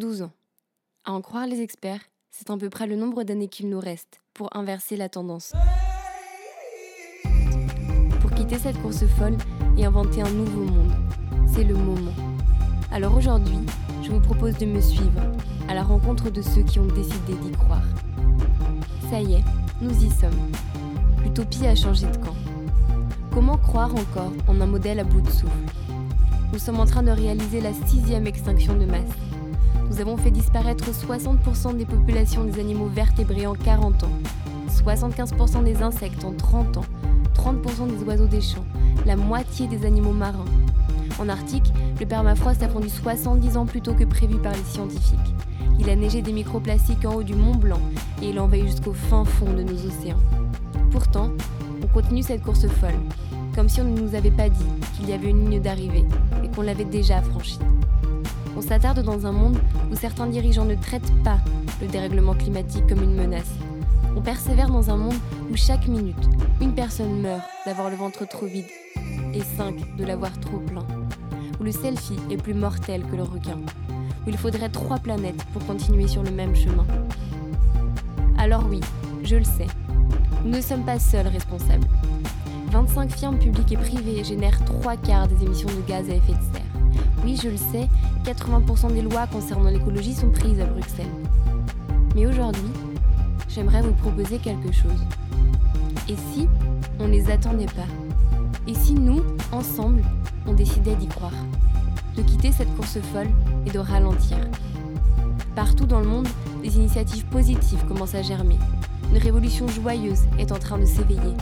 12 ans. À en croire les experts, c'est à peu près le nombre d'années qu'il nous reste pour inverser la tendance. Pour quitter cette course folle et inventer un nouveau monde, c'est le moment. Alors aujourd'hui, je vous propose de me suivre à la rencontre de ceux qui ont décidé d'y croire. Ça y est, nous y sommes. L'utopie a changé de camp. Comment croire encore en un modèle à bout de souffle? Nous sommes en train de réaliser la sixième extinction de masse. Nous avons fait disparaître 60% des populations des animaux vertébrés en 40 ans, 75% des insectes en 30 ans, 30% des oiseaux des champs, la moitié des animaux marins. En Arctique, le permafrost a fondu 70 ans plus tôt que prévu par les scientifiques. Il a neigé des microplastiques en haut du Mont Blanc et il envahit jusqu'au fin fond de nos océans. Pourtant, on continue cette course folle, comme si on ne nous avait pas dit qu'il y avait une ligne d'arrivée et qu'on l'avait déjà franchie. On s'attarde dans un monde où certains dirigeants ne traitent pas le dérèglement climatique comme une menace. On persévère dans un monde où chaque minute, une personne meurt d'avoir le ventre trop vide et cinq de l'avoir trop plein. Où le selfie est plus mortel que le requin. Où il faudrait trois planètes pour continuer sur le même chemin. Alors oui, je le sais, nous ne sommes pas seuls responsables. 25 firmes publiques et privées génèrent trois quarts des émissions de gaz à effet de serre. Oui, je le sais, 80% des lois concernant l'écologie sont prises à Bruxelles. Mais aujourd'hui, j'aimerais vous proposer quelque chose. Et si on ne les attendait pas? Et si nous, ensemble, on décidait d'y croire? De quitter cette course folle et de ralentir Partout dans le monde, des initiatives positives commencent à germer. Une révolution joyeuse est en train de s'éveiller.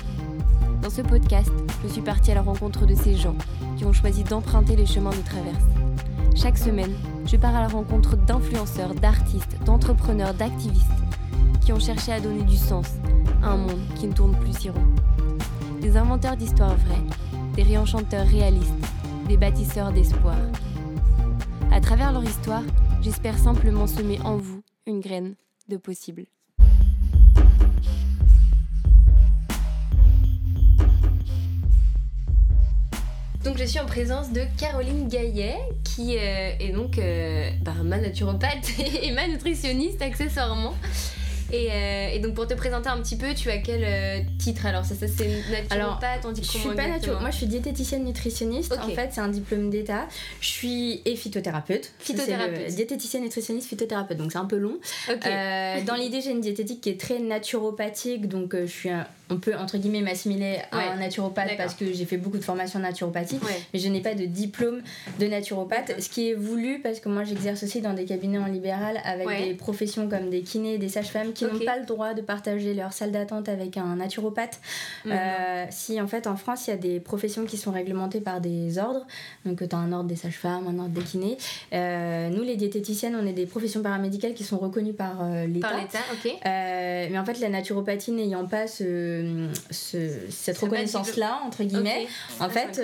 Dans ce podcast, je suis partie à la rencontre de ces gens qui ont choisi d'emprunter les chemins de traverse. Chaque semaine, je pars à la rencontre d'influenceurs, d'artistes, d'entrepreneurs, d'activistes qui ont cherché à donner du sens à un monde qui ne tourne plus si rond. Des inventeurs d'histoires vraies, des réenchanteurs réalistes, des bâtisseurs d'espoir. À travers leur histoire, j'espère simplement semer en vous une graine de possible. Donc je suis en présence de Caroline Gaillet, qui euh, est donc euh, bah, ma naturopathe et ma nutritionniste accessoirement. Euh, et, donc pour te présenter un petit peu, tu as quel euh, titre? Alors Ça, ça c'est naturopathe, on dit je suis pas Moi je suis diététicienne nutritionniste. En fait, c'est un diplôme d'état. Je suis et phytothérapeute. Phytothérapeute. Diététicienne nutritionniste phytothérapeute. Donc c'est un peu long. Euh, dans l'idée, j'ai une diététique qui est très naturopathique. Donc je suis on peut entre guillemets m'assimiler à un naturopathe parce que j'ai fait beaucoup de formations naturopathiques, mais je n'ai pas de diplôme de naturopathe. Ce qui est voulu parce que moi j'exerce aussi dans des cabinets en libéral avec des professions comme des kinés, des sages-femmes qui n'ont pas le droit de partager leur salle d'attente avec un naturopathe. Mhm. Euh, si en fait en France il y a des professions qui sont réglementées par des ordres, donc tu as un ordre des sages-femmes, un ordre des kinés. Euh, nous les diététiciennes, on est des professions paramédicales qui sont reconnues par euh, l'État. Par l'État, ok. mais en fait la naturopathie n'ayant pas ce, cette reconnaissance-là, entre guillemets, en ah, fait,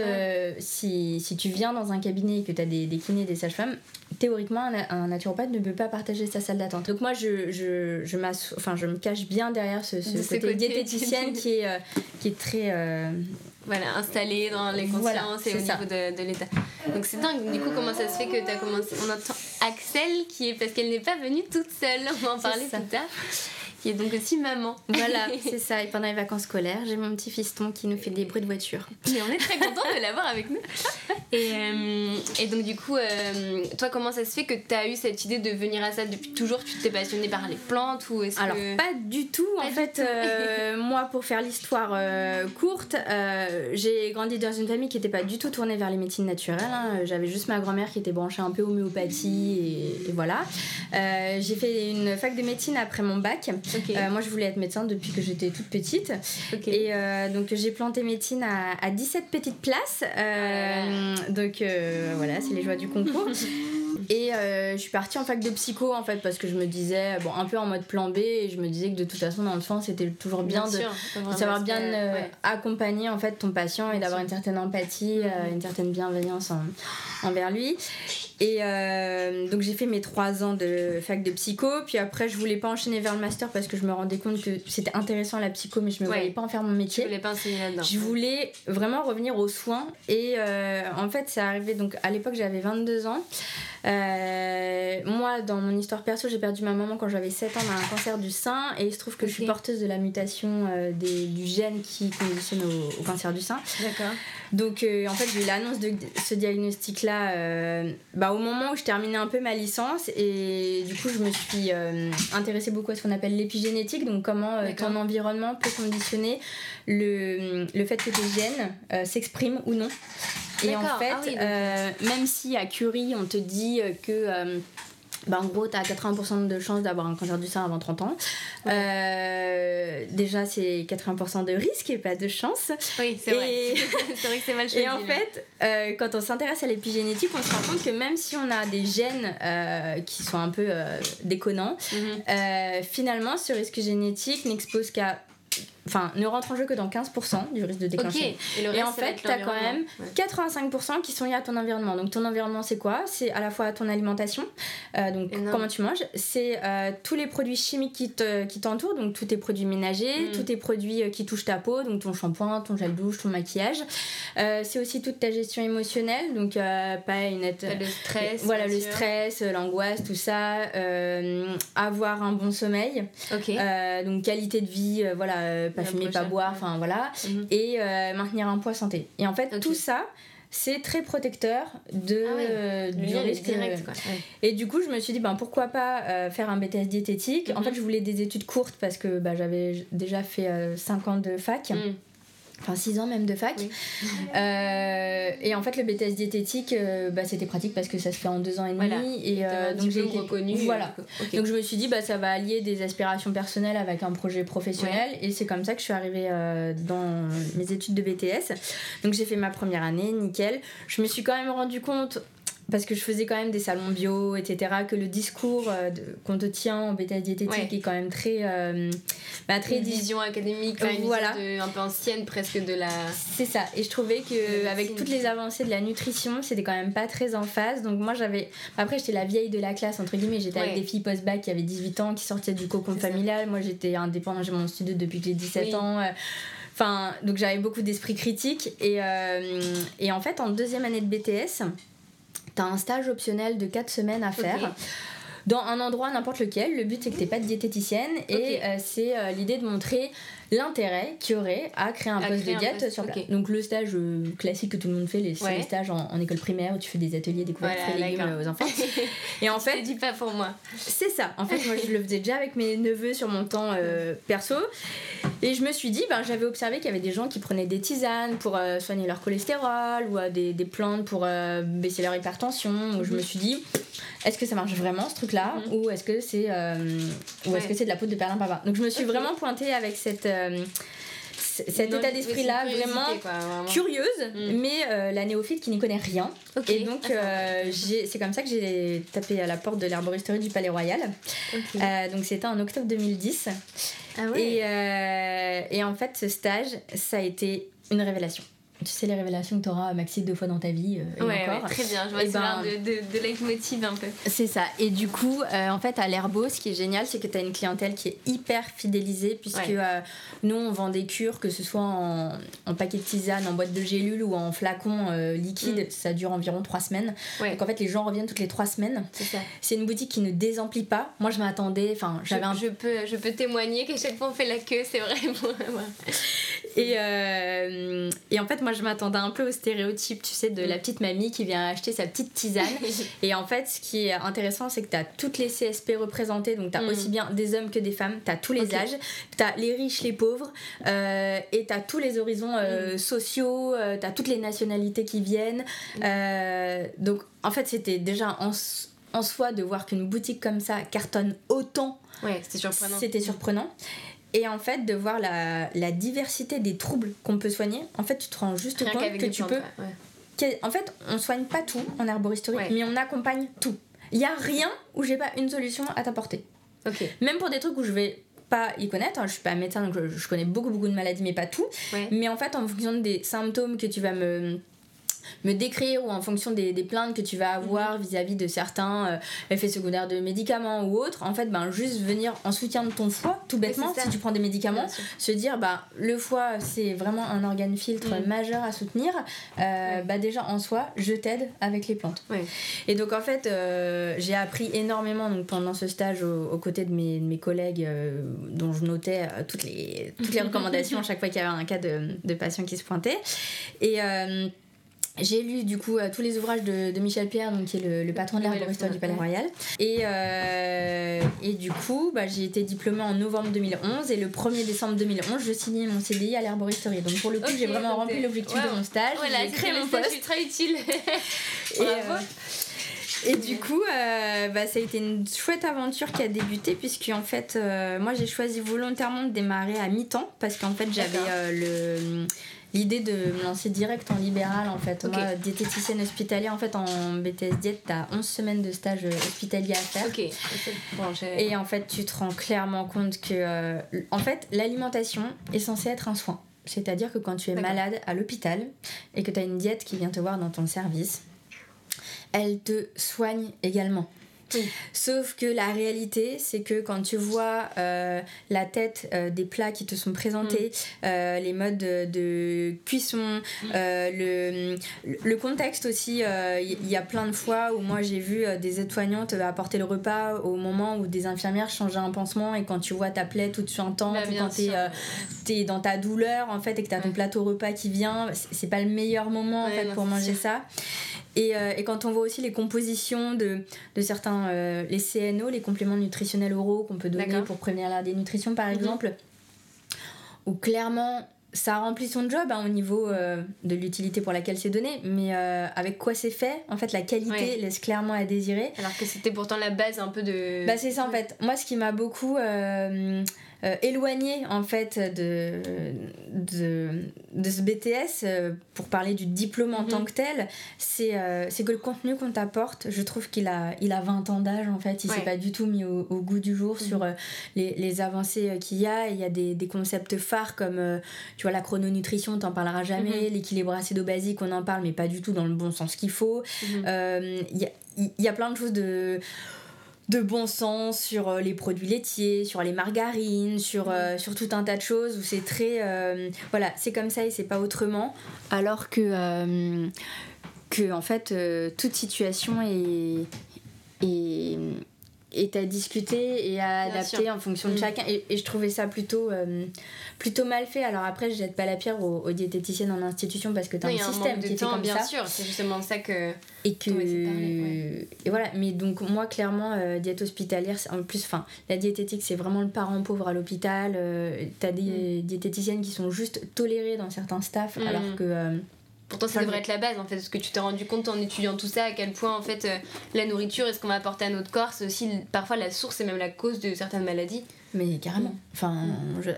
si, si, tu viens dans un cabinet et que tu as des, des kinés, des sages-femmes, théoriquement, un, naturopathe ne peut pas partager sa salle d'attente. Donc moi, je, je, je, enfin, je me cache bien derrière ce, côté, diététicienne qui est, euh, qui est très... Euh, voilà, installé dans les consciences et au niveau de, de l'état. Donc c'est dingue, du coup, comment ça se fait que tu as commencé... On entend Axel, qui est... parce qu'elle n'est pas venue toute seule, on va en parler plus tard qui est donc aussi maman. Voilà, c'est ça. Et pendant les vacances scolaires, j'ai mon petit fiston qui nous fait des bruits de voiture. Et on est très content de l'avoir avec nous. Et, euh, et, donc, du coup, euh, toi, comment ça se fait que tu as eu cette idée de venir à ça depuis toujours? Tu t'es passionnée par les plantes ou est-ce Alors, pas du tout. en fait, euh, moi, pour faire l'histoire courte, j'ai grandi dans une famille qui n'était pas du tout tournée vers les médecines naturelles. Hein. J'avais juste ma grand-mère qui était branchée un peu homéopathie et, et voilà. j'ai fait une fac de médecine après mon bac. Euh, moi, je voulais être médecin depuis que j'étais toute petite. Et euh, donc, j'ai planté médecine à, à 17 petites places. Euh, donc, voilà, c'est les joies du concours. Et je suis partie en fac de psycho en fait parce que je me disais, bon, un peu en mode plan B, et je me disais que de toute façon, dans le fond, c'était toujours bien, de, savoir bien accompagner en fait ton patient et d'avoir une certaine empathie, une certaine bienveillance envers lui. Et euh, donc j'ai fait mes trois ans de fac de psycho, puis après je voulais pas enchaîner vers le master parce que je me rendais compte que c'était intéressant la psycho, mais je me voyais pas en faire mon métier. Je voulais pas enseigner là-dedans. Je voulais vraiment revenir aux soins. Et euh, en fait, c'est arrivé, donc à l'époque j'avais 22 ans. Euh, moi, dans mon histoire perso, j'ai perdu ma maman quand j'avais 7 ans d'un cancer du sein et il se trouve que je suis porteuse de la mutation des, du gène qui conditionne au, cancer du sein. D'accord. Donc euh, en fait, j'ai eu l'annonce de ce diagnostic-là bah, au moment où je terminais un peu ma licence et du coup, je me suis intéressée beaucoup à ce qu'on appelle l'épigénétique, donc comment ton environnement peut conditionner le, le fait que tes gènes s'expriment ou non. Et en ah fait, euh, même si à Curie, on te dit que. Euh, bah en gros, tu as 80% de chances d'avoir un cancer du sein avant 30 ans. Euh, déjà, c'est 80% de risque et pas de chance. Oui, c'est vrai. c'est vrai que c'est mal choisi. Et en fait, quand on s'intéresse à l'épigénétique, on se rend compte que même si on a des gènes qui sont un peu déconnants, mhm. finalement, ce risque génétique n'expose qu'à enfin, ne rentre en jeu que dans 15% du risque de déclenchement. Et, en fait, tu as quand même 85% qui sont liés à ton environnement. Donc, ton environnement, c'est quoi? C'est à la fois ton alimentation, euh, donc comment tu manges, c'est euh, tous les produits chimiques qui, te, qui t'entourent, donc tous tes produits ménagers, mm. tous tes produits euh, qui touchent ta peau, donc ton shampoing, ton gel douche, ton maquillage. c'est aussi toute ta gestion émotionnelle, donc pas une. le stress. Voilà, le stress, l'angoisse, tout ça. avoir un bon sommeil. donc, qualité de vie, voilà pas fumer, pas boire, enfin voilà, mhm. et euh, maintenir un poids santé. Et en fait, tout ça, c'est très protecteur de, ah du risque direct. Quoi. Et du coup, je me suis dit, ben, pourquoi pas euh, faire un BTS diététique. En mhm. fait, je voulais des études courtes parce que bah, j'avais déjà fait 5 ans de fac. Mhm enfin 6 ans même de fac. Euh, et en fait, le BTS diététique, euh, bah, c'était pratique parce que ça se fait en 2 ans et demi. Et, euh, donc j'ai reconnu. Voilà. Donc je me suis dit, bah, ça va allier des aspirations personnelles avec un projet professionnel. Et c'est comme ça que je suis arrivée dans mes études de BTS. Donc j'ai fait ma première année, nickel. Je me suis quand même rendu compte parce que je faisais quand même des salons bio, etc., que le discours euh, qu'on te tient en bêta diététique est quand même très. Euh, bah, très une vision académique, une voilà. un peu ancienne, presque de la. C'est ça. Et je trouvais que avec toutes les avancées de la nutrition, c'était quand même pas très en phase. Donc moi, j'avais. Après, j'étais la vieille de la classe, entre guillemets. J'étais avec des filles post-bac qui avaient 18 ans, qui sortaient du cocon familial. Moi, j'étais indépendante, j'ai mon studio depuis que j'ai 17 ans. Euh, enfin, donc j'avais beaucoup d'esprit critique. Et, et en fait, en deuxième année de BTS, tu as un stage optionnel de 4 semaines à faire. Dans un endroit n'importe lequel, le but c'est que tu pas de diététicienne. Et euh, c'est euh, l'idée de montrer l'intérêt qu'il y aurait à créer un poste de diète sur place. Donc le stage euh, classique que tout le monde fait, les, stages en, école primaire où tu fais des ateliers découvertes voilà, légumes aux enfants. et en fait, dis pas pour moi. C'est ça. En fait, moi je le faisais déjà avec mes neveux sur mon temps euh, perso. Et je me suis dit, ben, j'avais observé qu'il y avait des gens qui prenaient des tisanes pour euh, soigner leur cholestérol ou des, des, plantes pour baisser leur hypertension. Donc je me suis dit, est-ce que ça marche vraiment ce truc-là mhm. ou est-ce que c'est ou est-ce que c'est de la poudre de perlimpinpin Donc je me suis vraiment pointée avec cette euh, cet état d'esprit-là vraiment, curieuse, mm. mais euh, la néophyte qui n'y connaît rien. Et donc, euh, c'est comme ça que j'ai tapé à la porte de l'herboristerie du Palais Royal. donc, c'était en octobre 2010. Ah et, et en fait, ce stage, ça a été une révélation tu sais les révélations que tu auras Maxi deux fois dans ta vie euh, ouais, très bien je vois ben, de, de, de leitmotiv un peu. C'est ça. Et du coup euh, en fait à l'Herbo ce qui est génial c'est que tu as une clientèle qui est hyper fidélisée puisque euh, nous on vend des cures que ce soit en, en, paquet de tisane en boîte de gélules ou en flacon liquide. Mm. ça dure environ trois semaines. Donc en fait les gens reviennent toutes les trois semaines. C'est une boutique qui ne désemplit pas. Moi je m'attendais enfin j'avais je, un... je peux je peux témoigner qu'à chaque fois on fait la queue c'est vrai et, et en fait moi je m'attendais un peu au stéréotype, tu sais, de la petite mamie qui vient acheter sa petite tisane. et en fait, ce qui est intéressant, c'est que tu as toutes les CSP représentées, donc tu as mm. aussi bien des hommes que des femmes, tu as tous les âges, tu as les riches, les pauvres, euh, et tu as tous les horizons euh, mm. sociaux, euh, tu as toutes les nationalités qui viennent. Mm. donc en fait, c'était déjà en, en soi de voir qu'une boutique comme ça cartonne autant. Ouais, c'était surprenant. C'était surprenant. Et en fait, de voir la, la diversité des troubles qu'on peut soigner, en fait, tu te rends juste compte que tu peux. En fait, on soigne pas tout en herboristerie, mais on accompagne tout. Il y a rien où j'ai pas une solution à t'apporter. Même pour des trucs où je vais pas y connaître, hein, je suis pas médecin donc je, connais beaucoup beaucoup de maladies mais pas tout. Mais en fait en fonction des symptômes que tu vas me me décrire ou en fonction des, des plaintes que tu vas avoir mhm. vis-à-vis de certains euh, effets secondaires de médicaments ou autres, en fait, ben, juste venir en soutien de ton foie, tout bêtement, si tu prends des médicaments, se dire, bah, le foie, c'est vraiment un organe filtre mhm. majeur à soutenir, euh, bah, déjà en soi, je t'aide avec les plantes. Et donc, en fait, euh, j'ai appris énormément donc, pendant ce stage aux, côtés de mes, de mes collègues dont je notais toutes, les, toutes les recommandations à chaque fois qu'il y avait un cas de, de patient qui se pointait. Et j'ai lu du coup euh, tous les ouvrages de, de, Michel Pierre, donc, qui est le, patron de l'arboristerie du Palais Royal. Et, euh, et du coup, bah, j'ai été diplômée en novembre 2011 et le 1er décembre 2011, je signais mon CDI à l'arboristerie. Donc pour le coup, j'ai vraiment rempli l'objectif de mon stage. Voilà, créé mon poste. très utile. et, euh, et du coup, bah, ça a été une chouette aventure qui a débuté, puisque en fait, moi j'ai choisi volontairement de démarrer à mi-temps, parce qu'en fait, j'avais le l'idée de me lancer direct en libéral en fait. Moi, diététicienne hospitalière, en fait, en BTS Diète, t'as 11 semaines de stage hospitalier à faire. Et en fait, tu te rends clairement compte que, euh, en fait, l'alimentation est censée être un soin. C'est-à-dire que quand tu es malade à l'hôpital et que tu as une diète qui vient te voir dans ton service, elle te soigne également. Sauf que la réalité, c'est que quand tu vois euh, la tête euh, des plats qui te sont présentés, mm. euh, les modes de, cuisson, mm. le, le contexte aussi, il y, a plein de fois où moi j'ai vu des aides-soignantes apporter le repas au moment où des infirmières changeaient un pansement et quand tu vois ta plaie toute suintante, bah, quand tu es, dans ta douleur en fait et que tu as ton plateau repas qui vient, c'est pas le meilleur moment en fait pour manger ça. Et, euh, et, quand on voit aussi les compositions de, de certains, euh, les CNO, les compléments nutritionnels oraux qu'on peut donner pour prévenir la dénutrition par mhm. exemple, où clairement ça remplit son job hein, au niveau euh, de l'utilité pour laquelle c'est donné, mais avec quoi c'est fait, en fait la qualité laisse clairement à désirer. Alors que c'était pourtant la base un peu de... Bah c'est ça en fait. Moi ce qui m'a beaucoup euh, éloigné en fait de, de, de ce BTS euh, pour parler du diplôme en mhm. tant que tel, c'est euh, que le contenu qu'on t'apporte, je trouve qu'il a, il a 20 ans d'âge en fait, il s'est pas du tout mis au, goût du jour mhm. sur les, les, avancées qu'il y a. Il y a des, des concepts phares comme tu vois la chrononutrition, t'en parleras jamais, mhm. l'équilibre acido-basique, on en parle mais pas du tout dans le bon sens qu'il faut. Il y, a, y a plein de choses de de bon sens sur euh, les produits laitiers, sur les margarines, sur, euh, sur tout un tas de choses où c'est très. Euh, voilà, c'est comme ça et c'est pas autrement. Alors que, en fait, toute situation est, est à discuter et à adapter en fonction de mm. chacun. Et, et, je trouvais ça plutôt, euh, plutôt mal fait. Alors après, je jette pas la pierre aux, diététiciennes en institution parce que tu as un système qui était comme bien sûr, c'est justement ça que. Et que. Et voilà, mais donc moi, clairement, euh, diète hospitalière, en plus, enfin, la diététique, c'est vraiment le parent pauvre à l'hôpital. Euh, tu as des mm. diététiciennes qui sont juste tolérées dans certains staffs, mm. alors que Pourtant, ça devrait être la base en fait, parce que tu t'es rendu compte en étudiant tout ça à quel point en fait euh, la nourriture et ce qu'on va apporter à notre corps, c'est aussi parfois la source et même la cause de certaines maladies. Mais carrément. Enfin,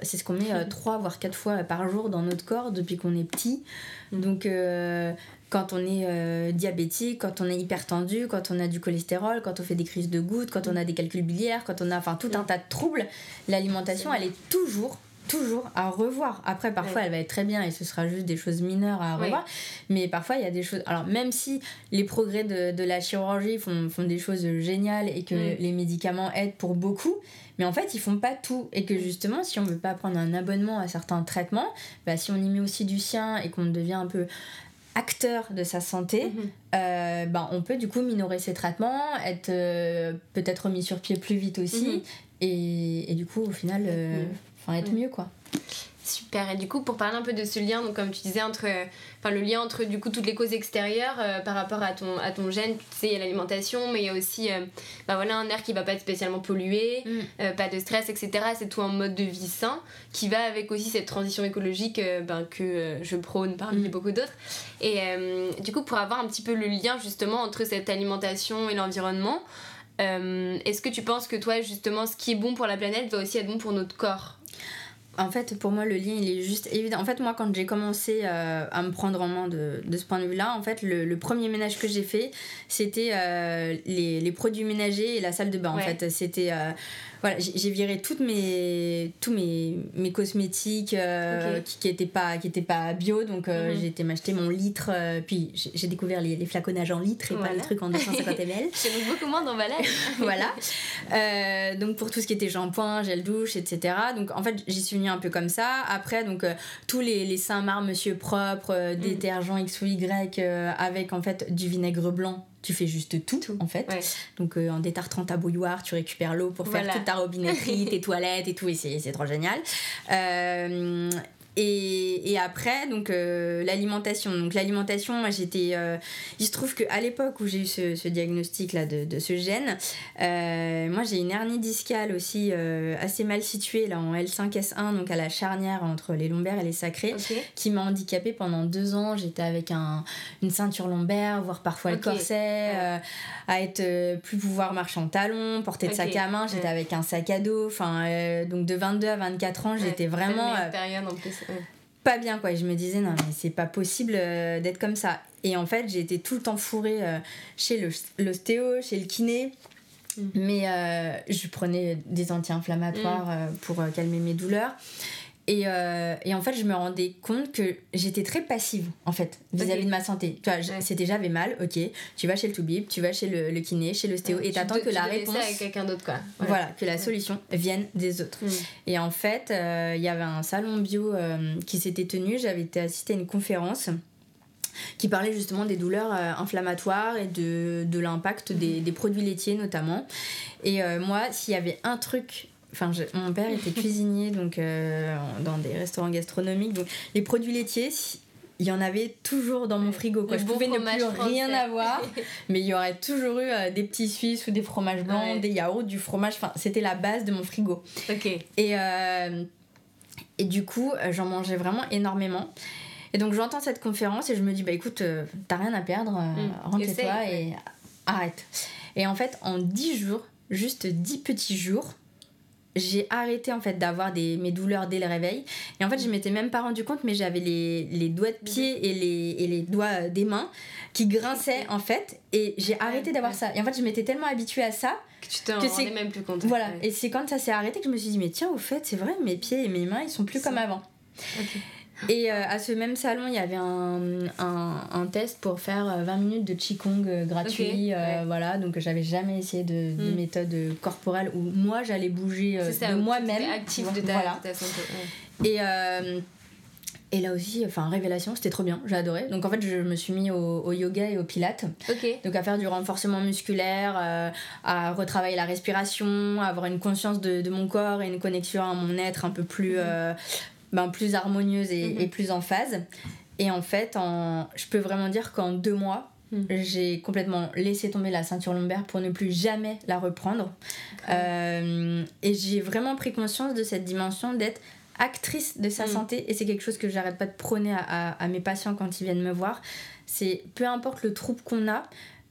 c'est ce qu'on met euh, trois voire quatre fois par jour dans notre corps depuis qu'on est petit. Mm. Donc, euh, quand on est diabétique, quand on est hypertendu, quand on a du cholestérol, quand on fait des crises de gouttes, quand on a des calculs biliaires, quand on a enfin tout un tas de troubles, l'alimentation, elle est toujours toujours à revoir. Après, parfois, elle va être très bien et ce sera juste des choses mineures à revoir. Mais parfois, il y a des choses. Alors, même si les progrès de, de la chirurgie font, font, des choses géniales et que mm. les médicaments aident pour beaucoup, mais en fait, ils font pas tout. Et que justement, si on veut pas prendre un abonnement à certains traitements, bah, si on y met aussi du sien et qu'on devient un peu acteur de sa santé, mm-hmm. euh, bah, on peut du coup minorer ses traitements, être euh, peut-être mis sur pied plus vite aussi. Et, et, du coup, au final, euh, être mieux quoi. Super. Et du coup, pour parler un peu de ce lien, donc comme tu disais, entre, enfin, le lien entre du coup toutes les causes extérieures euh, par rapport à ton, à ton gène, tu sais, il y a l'alimentation, mais il y a aussi euh, bah, voilà, un air qui va pas être spécialement pollué, mm. euh, pas de stress, etc. C'est tout un mode de vie sain qui va avec aussi cette transition écologique ben, que je prône parmi mm. beaucoup d'autres. Et du coup, pour avoir un petit peu le lien justement entre cette alimentation et l'environnement, Est-ce que tu penses que toi, justement, ce qui est bon pour la planète va aussi être bon pour notre corps? En fait, pour moi, le lien, il est juste évident. En fait, moi, quand j'ai commencé euh, à me prendre en main de, de ce point de vue-là, en fait, le, premier ménage que j'ai fait, c'était euh, les, les, produits ménagers et la salle de bain. En fait, c'était euh, voilà, j'ai viré toutes mes, tous mes, mes cosmétiques euh, qui n'étaient pas, qui étaient pas bio. Donc, euh, mhm. j'ai été m'acheter mon litre. Euh, puis, j'ai découvert les, les, flaconnages en litres et pas les trucs en 250 ml. C'est beaucoup moins d'emballage. voilà. donc, pour tout ce qui était shampoing, gel douche, etc. Donc, en fait, j'y suis venue un peu comme ça. Après, donc, tous les, les Saint-Marc, Monsieur Propre, mm. détergent X ou Y avec, en fait, du vinaigre blanc tu fais juste tout, en fait. Donc euh, en détartrant ta bouilloire, tu récupères l'eau pour faire toute ta robinetterie, tes toilettes et tout, et c'est trop génial. Euh, et, et, après, donc euh, l'alimentation. Donc l'alimentation, moi j'étais. Euh, il se trouve qu'à l'époque où j'ai eu ce, ce diagnostic-là de, de, ce gène, euh, moi j'ai une hernie discale aussi assez mal située là en L5S1, donc à la charnière entre les lombaires et les sacrés, qui m'a handicapée pendant deux ans. J'étais avec un, une ceinture lombaire, voire parfois le corset, à être plus pouvoir marcher en talons, porter de sac à main. J'étais avec un sac à dos. Enfin, donc de 22 à 24 ans, j'étais vraiment. période en plus pas bien quoi. je me disais non mais c'est pas possible euh, d'être comme ça. Et en fait j'ai été tout le temps fourrée euh, chez l'ostéo, chez le kiné. Mm. Mais euh, je prenais des anti-inflammatoires mm. pour calmer mes douleurs. Et, euh, et, en fait, je me rendais compte que j'étais très passive, en fait, vis-à-vis de ma santé. Tu vois, c'était j'avais mal, ok, tu vas chez le toubib, tu vas chez le, le kiné, chez l'ostéo, et t'attends que la réponse. quelqu'un d'autre, quoi. Voilà, que la solution vienne des autres. Mm. Et en fait, euh, il y avait un salon bio euh, qui s'était tenu, j'avais été assister à une conférence qui parlait justement des douleurs inflammatoires et de, de l'impact des, des, produits laitiers notamment. Et moi, s'il y avait un truc Enfin, mon père était cuisinier donc euh, dans des restaurants gastronomiques. Donc, les produits laitiers, il y en avait toujours dans mon frigo. Quoi. Je pouvais ne plus rien avoir, mais il y aurait toujours eu euh, des petits Suisses ou des fromages blancs, des yaourts, du fromage. Enfin, c'était la base de mon frigo. Ok. Et, euh, et du coup, j'en mangeais vraiment énormément. Et donc, j'entends cette conférence et je me dis, bah écoute, t'as rien à perdre, mm. rentre-toi et arrête. Et en fait, en 10 jours, juste 10 petits jours, j'ai arrêté en fait d'avoir des, mes douleurs dès le réveil. Et en fait, je m'étais même pas rendu compte, mais j'avais les, les, doigts de pied et les, et les doigts euh, des mains qui grinçaient en fait. Et j'ai arrêté d'avoir ça. Et en fait, je m'étais tellement habituée à ça que tu t'en rendais même plus compte. Voilà. Et c'est quand ça s'est arrêté que je me suis dit, mais tiens, au fait, c'est vrai, mes pieds et mes mains, ils sont plus comme avant. Et euh, à ce même salon, il y avait un, un, un, test pour faire 20 euh, minutes de Qigong euh, gratuit. Voilà, donc j'avais jamais essayé de, de hmm. méthode corporelle où moi j'allais bouger de moi-même. active de ta, santé. Et, et là aussi, enfin, révélation, c'était trop bien, j'ai adoré. Donc en fait, je me suis mis au, au yoga et au pilates. Donc à faire du renforcement musculaire, à retravailler la respiration, à avoir une conscience de, de, mon corps et une connexion à mon être un peu plus, ben, plus harmonieuse et, mhm. plus en phase. Et en fait, en, je peux vraiment dire qu'en deux mois, mhm. j'ai complètement laissé tomber la ceinture lombaire pour ne plus jamais la reprendre. Euh, et j'ai vraiment pris conscience de cette dimension d'être actrice de sa mhm. santé. Et c'est quelque chose que j'arrête pas de prôner à, à, mes patients quand ils viennent me voir. C'est peu importe le trouble qu'on a,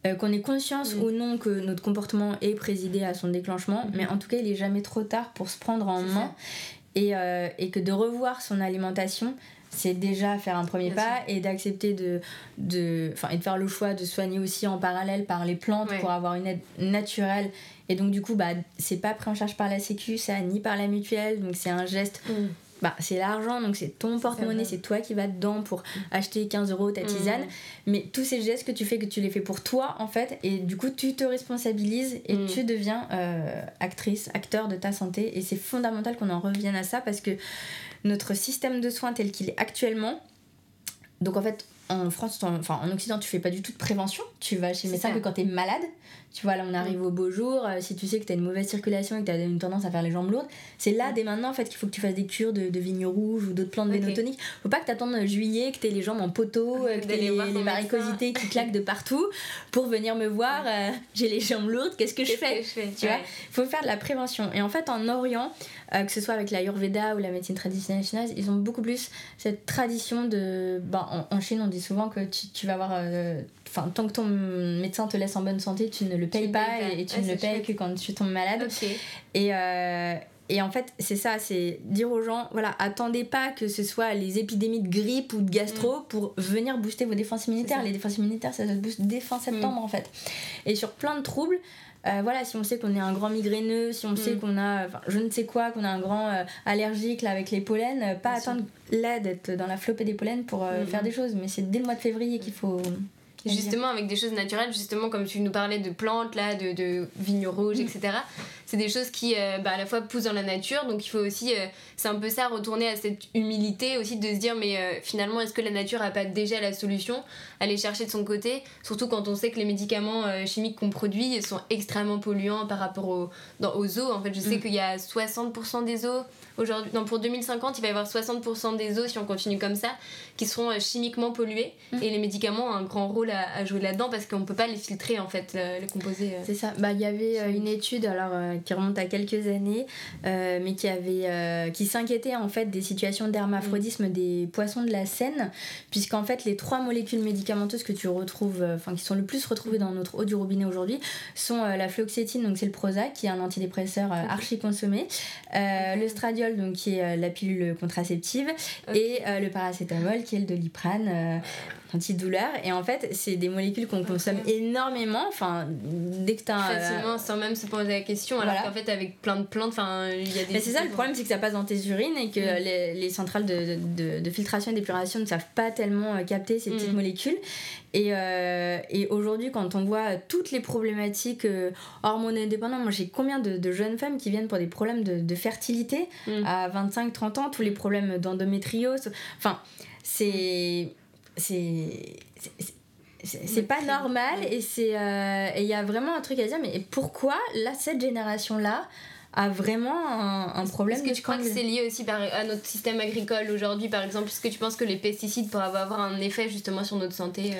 euh, qu'on ait conscience ou non que notre comportement est présidé à son déclenchement, mais en tout cas, il est jamais trop tard pour se prendre en main et, euh, et que de revoir son alimentation, c'est déjà faire un premier pas et d'accepter de, de, et de faire le choix de soigner aussi en parallèle par les plantes pour avoir une aide naturelle. Et donc, du coup, bah, c'est pas pris en charge par la Sécu, ça, ni par la mutuelle. Donc, c'est un geste mm bah, c'est l'argent, donc c'est ton porte-monnaie, c'est toi qui vas dedans pour acheter 15 euros ta tisane. Mm. Mais tous ces gestes que tu fais, que tu les fais pour toi, en fait, et du coup, tu te responsabilises et mm. tu deviens euh, actrice, acteur de ta santé. Et c'est fondamental qu'on en revienne à ça parce que notre système de soins tel qu'il est actuellement, donc en fait, en France, enfin en Occident, tu fais pas du tout de prévention. Tu vas chez le médecin que quand tu es malade. Tu vois, là, on arrive au beau jour. Euh, si tu sais que tu as une mauvaise circulation et que tu as une tendance à faire les jambes lourdes, c'est là, dès maintenant, en fait, qu'il faut que tu fasses des cures de, de vignes rouges ou d'autres plantes okay. vénotoniques. Faut pas que tu attendes juillet, que tu aies les jambes en poteau, euh, que tu aies les, varicosités qui claquent de partout pour venir me voir. Euh, j'ai les jambes lourdes, qu'est-ce que je fais, Tu vois, faut faire de la prévention. Et en fait, en Orient, que ce soit avec la l'Ayurveda ou la médecine traditionnelle chinoise, ils ont beaucoup plus cette tradition de. Ben, en, Chine, on dit souvent que tu, tu vas avoir enfin tant que ton médecin te laisse en bonne santé tu ne le payes pas et, tu ne le payes que quand tu tombes malade et, euh, et en fait, c'est ça, c'est dire aux gens, voilà, attendez pas que ce soit les épidémies de grippe ou de gastro mm. pour venir booster vos défenses immunitaires. Les défenses immunitaires, ça se booste dès fin septembre mm. en fait. Et sur plein de troubles, euh, voilà, si on sait qu'on est un grand migraineux, si on sait mm. qu'on a, je ne sais quoi, qu'on a un grand euh, allergique là, avec les pollens, euh, pas attendre là d'être dans la flopée des pollens pour faire des choses, mais c'est dès le mois de février qu'il faut justement avec des choses naturelles justement comme tu nous parlais de plantes là de, de vignes rouges etc c'est des choses qui euh, bah, à la fois poussent dans la nature donc il faut aussi euh, c'est un peu ça retourner à cette humilité aussi de se dire mais euh, finalement est-ce que la nature a pas déjà la solution? Aller chercher de son côté surtout quand on sait que les médicaments chimiques qu'on produit sont extrêmement polluants par rapport aux, dans, aux eaux. En fait je sais mm. qu'il y a 60% des eaux aujourd'hui non pour 2050 il va y avoir 60% des eaux si on continue comme ça qui seront chimiquement polluées mm. et les médicaments ont un grand rôle à, jouer là-dedans parce qu'on peut pas les filtrer en fait les composés c'est ça. Bah il y avait une étude alors qui remonte à quelques années, euh, mais qui avait euh, qui s'inquiétait en fait des situations d'hermaphrodisme des poissons de la Seine, puisqu'en fait les trois molécules médicamenteuses que tu retrouves, euh, enfin qui sont le plus retrouvées dans notre eau du robinet aujourd'hui, sont la fluoxétine, donc c'est le Prozac, qui est un antidépresseur archi consommé, le stradiol, donc qui est la pilule contraceptive, et le paracétamol, qui est le doliprane antidouleur. Et en fait, c'est des molécules qu'on consomme énormément. Enfin, dès que tu as. Facilement, sans même se poser la question. Alors qu'en fait, avec plein de plantes, enfin, il y a des. Mais c'est ça, le problème, c'est que ça passe dans tes urines et que mm. les, les, centrales de, de, de, filtration et d'épuration ne savent pas tellement euh, capter ces petites mm. molécules. Et, euh, et aujourd'hui, quand on voit toutes les problématiques euh, hormones indépendantes, moi j'ai combien de, de, jeunes femmes qui viennent pour des problèmes de, de fertilité mm. à 25-30 ans, tous les problèmes d'endométriose. Enfin, c'est c'est c'est pas normal et c'est euh, il y a vraiment un truc à dire mais pourquoi là cette génération là a vraiment un, problème Est-ce que tu crois que c'est lié aussi par, à notre système agricole aujourd'hui par exemple? Est-ce que tu penses que les pesticides pourraient avoir un effet justement sur notre santé euh?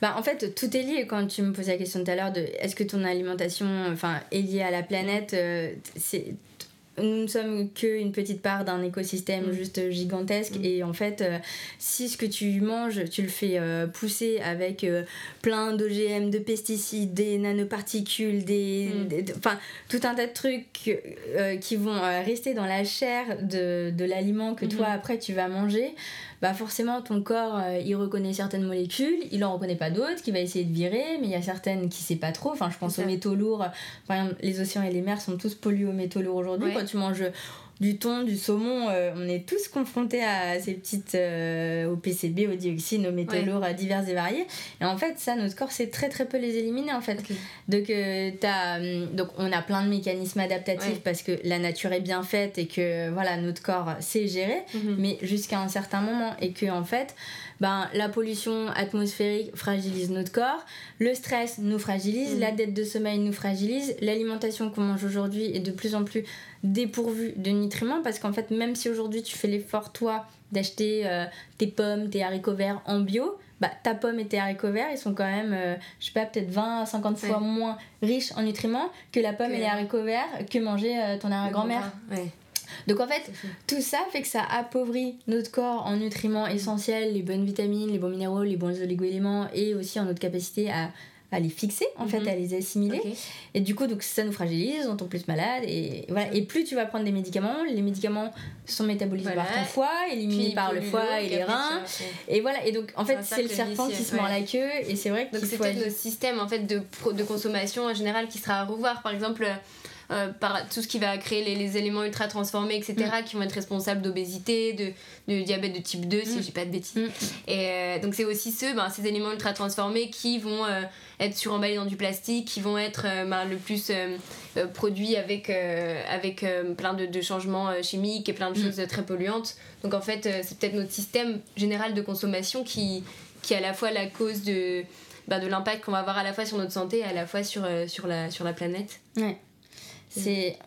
bah, En fait tout est lié. Quand tu me posais la question tout à l'heure de est-ce que ton alimentation enfin, est liée à la planète euh, c'est nous ne sommes qu'une petite part d'un écosystème mm. juste gigantesque mm. et en fait euh, si ce que tu manges tu le fais euh, pousser avec euh, plein d'OGM de pesticides des nanoparticules des mm. enfin tout un tas de trucs qui vont rester dans la chair de, de l'aliment que toi mm-hmm. après tu vas manger bah forcément ton corps il reconnaît certaines molécules il en reconnaît pas d'autres qu'il va essayer de virer mais il y a certaines qui sait pas trop. Enfin je pense aux métaux lourds. Par exemple les océans et les mers sont tous pollués aux métaux lourds aujourd'hui. Tu manges du thon, du saumon, euh, on est tous confrontés à ces petites euh, au PCB, au dioxine, aux métaux lourds euh, divers et variés. Et en fait, ça, notre corps sait très très peu les éliminer en fait. Donc, as, hum, donc on a plein de mécanismes adaptatifs parce que la nature est bien faite et que voilà notre corps sait gérer, mhm. mais jusqu'à un certain moment et que en fait ben, la pollution atmosphérique fragilise notre corps, le stress nous fragilise, mm. la dette de sommeil nous fragilise, l'alimentation qu'on mange aujourd'hui est de plus en plus dépourvue de nutriments parce qu'en fait, même si aujourd'hui tu fais l'effort, toi, d'acheter euh, tes pommes, tes haricots verts en bio, bah, ta pomme et tes haricots verts, ils sont quand même, euh, je sais pas, peut-être 20 à 50 fois moins riches en nutriments que la pomme et les haricots verts que manger euh, ton arrière-grand-mère. Donc en fait, tout ça fait que ça appauvrit notre corps en nutriments essentiels, les bonnes vitamines, les bons minéraux, les bons oligo-éléments et aussi en notre capacité à, à les fixer en fait, mhm. à les assimiler. Et du coup, donc ça nous fragilise, on tombe plus malade et voilà. Et plus tu vas prendre des médicaments, les médicaments sont métabolisés par ton foie, éliminés par le foie et les reins. Et voilà. Et donc en fait, c'est le serpent qui se mord la queue et c'est vrai que c'est peut-être le système en fait de, de consommation en général qui sera à revoir. Par exemple euh, par tout ce qui va créer les, éléments ultra transformés, etc., mm. qui vont être responsables d'obésité, de, de, diabète de type 2, si mm. j'ai pas de bêtises. Mm. Et euh, donc, c'est aussi ceux, ben, ces éléments ultra transformés qui vont euh, être suremballés dans du plastique, qui vont être ben, le plus produits avec, avec plein de, de, changements chimiques et plein de choses très polluantes. Donc, en fait, c'est peut-être notre système général de consommation qui, qui est à la fois la cause de. Ben, de l'impact qu'on va avoir à la fois sur notre santé et à la fois sur, sur, la, sur la planète. Ouais. C'est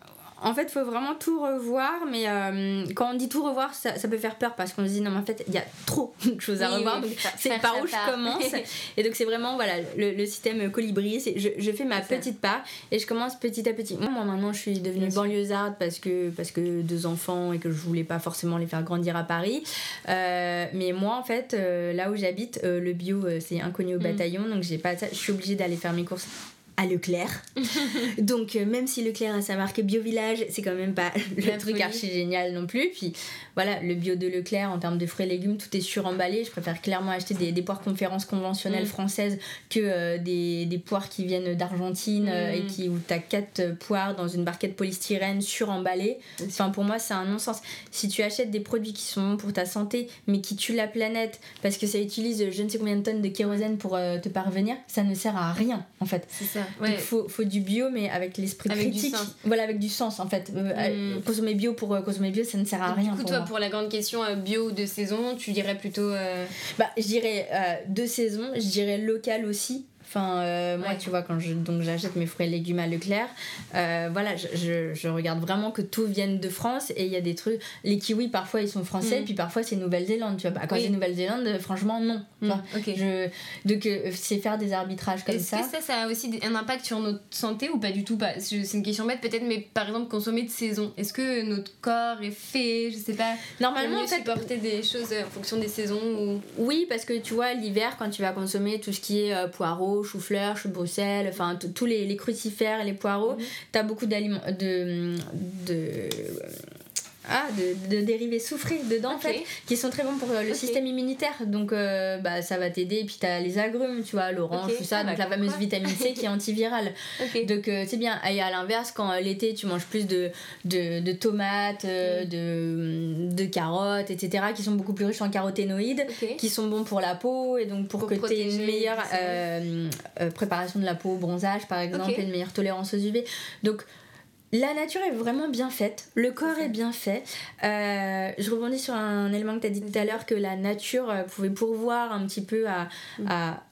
en fait, il faut vraiment tout revoir, mais euh, quand on dit tout revoir, ça, ça, peut faire peur parce qu'on se dit non, mais en fait, il y a trop de choses à revoir. c'est par où je commence. et donc, c'est vraiment voilà, le, système colibri. Je, je fais ma petite part et je commence petit à petit. Moi, maintenant, je suis devenue banlieusarde parce que, parce que deux enfants et que je voulais pas forcément les faire grandir à Paris. Euh, mais moi, en fait, euh, là où j'habite, le bio, c'est inconnu au mm. bataillon, donc j'ai pas Je suis obligée d'aller faire mes courses à Leclerc. Donc, euh, même si Leclerc a sa marque Bio Village, c'est quand même pas le truc archi génial non plus. Puis voilà, le bio de Leclerc en termes de fruits et légumes, tout est suremballé. Je préfère clairement acheter des, des poires conférences conventionnelles mm. françaises que euh, des, des, poires qui viennent d'Argentine euh, et mm. qui, où tu as 4 poires dans une barquette polystyrène suremballées. Enfin, pour moi, c'est un non-sens. Si tu achètes des produits qui sont bons pour ta santé, mais qui tuent la planète parce que ça utilise je ne sais combien de tonnes de kérosène pour te parvenir, ça ne sert à rien en fait. C'est ça. Il faut, faut, du bio, mais avec l'esprit critique. Voilà, avec du sens en fait. Euh, mm. consommer bio pour consommer bio, ça ne sert à rien. Du coup, toi, pour la grande question euh, bio de saison, tu dirais plutôt. Euh, bah, je dirais de saison, je dirais local aussi. Enfin, euh, moi, tu vois, quand je, donc j'achète mes fruits et légumes à Leclerc, euh, voilà, je, je, je, regarde vraiment que tout vienne de France et il y a des trucs. Les kiwis, parfois, ils sont français, mm. puis parfois, c'est Nouvelle-Zélande, tu vois. Bah, quand c'est Nouvelle-Zélande, franchement, non. Mm. je, donc, euh, c'est faire des arbitrages comme ça. Est-ce que ça, ça a aussi un impact sur notre santé ou pas du tout? C'est une question bête, peut-être, mais par exemple, consommer de saison. Est-ce que notre corps est fait, je sais pas, normalement, en fait, supporter des choses en fonction des saisons ou... Oui, parce que tu vois, l'hiver, quand tu vas consommer tout ce qui est poireaux, chou-fleur, chou Bruxelles, enfin tous les, les, crucifères, les poireaux, mhm. tu as beaucoup d'aliments de, de ah, de, de, dérivés soufrés dedans en fait, qui sont très bons pour euh, le système immunitaire. Donc euh, bah, ça va t'aider. Et puis t'as les agrumes, tu vois, l'orange, tout ça, ah, donc bah, la fameuse vitamine C qui est antivirale. Donc euh, c'est bien. Et à l'inverse, quand l'été tu manges plus de, de, de tomates, mm. de, de carottes, etc., qui sont beaucoup plus riches en caroténoïdes, qui sont bons pour la peau et donc pour, que tu aies une meilleure préparation de la peau, bronzage par exemple, et une meilleure tolérance aux UV. Donc la nature est vraiment bien faite, le corps est, bien fait. Euh, je rebondis sur un élément que tu as dit tout à l'heure, que la nature euh, pouvait pourvoir un petit peu à, mm.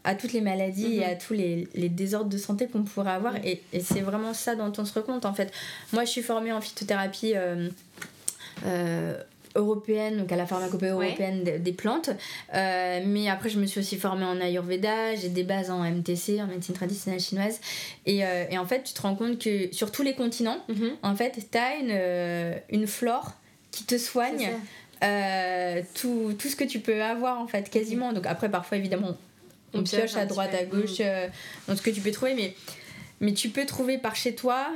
à, toutes les maladies et à mm-hmm. tous les, les, désordres de santé qu'on pourrait avoir. Mm. Et, et c'est vraiment ça dont on se rend compte en fait. Moi je suis formée en phytothérapie. Euh, européenne, donc à la pharmacopée européenne des, plantes. Euh, mais après, je me suis aussi formée en Ayurveda, j'ai des bases en MTC, en médecine traditionnelle chinoise. Et, euh, et, en fait, tu te rends compte que sur tous les continents, mhm. en fait, tu as une, euh, une flore qui te soigne tout, tout, ce que tu peux avoir, en fait, quasiment. Donc après, parfois, évidemment, on, pioche à droite, à gauche, mhm. dans ce que tu peux trouver, mais, mais tu peux trouver par chez toi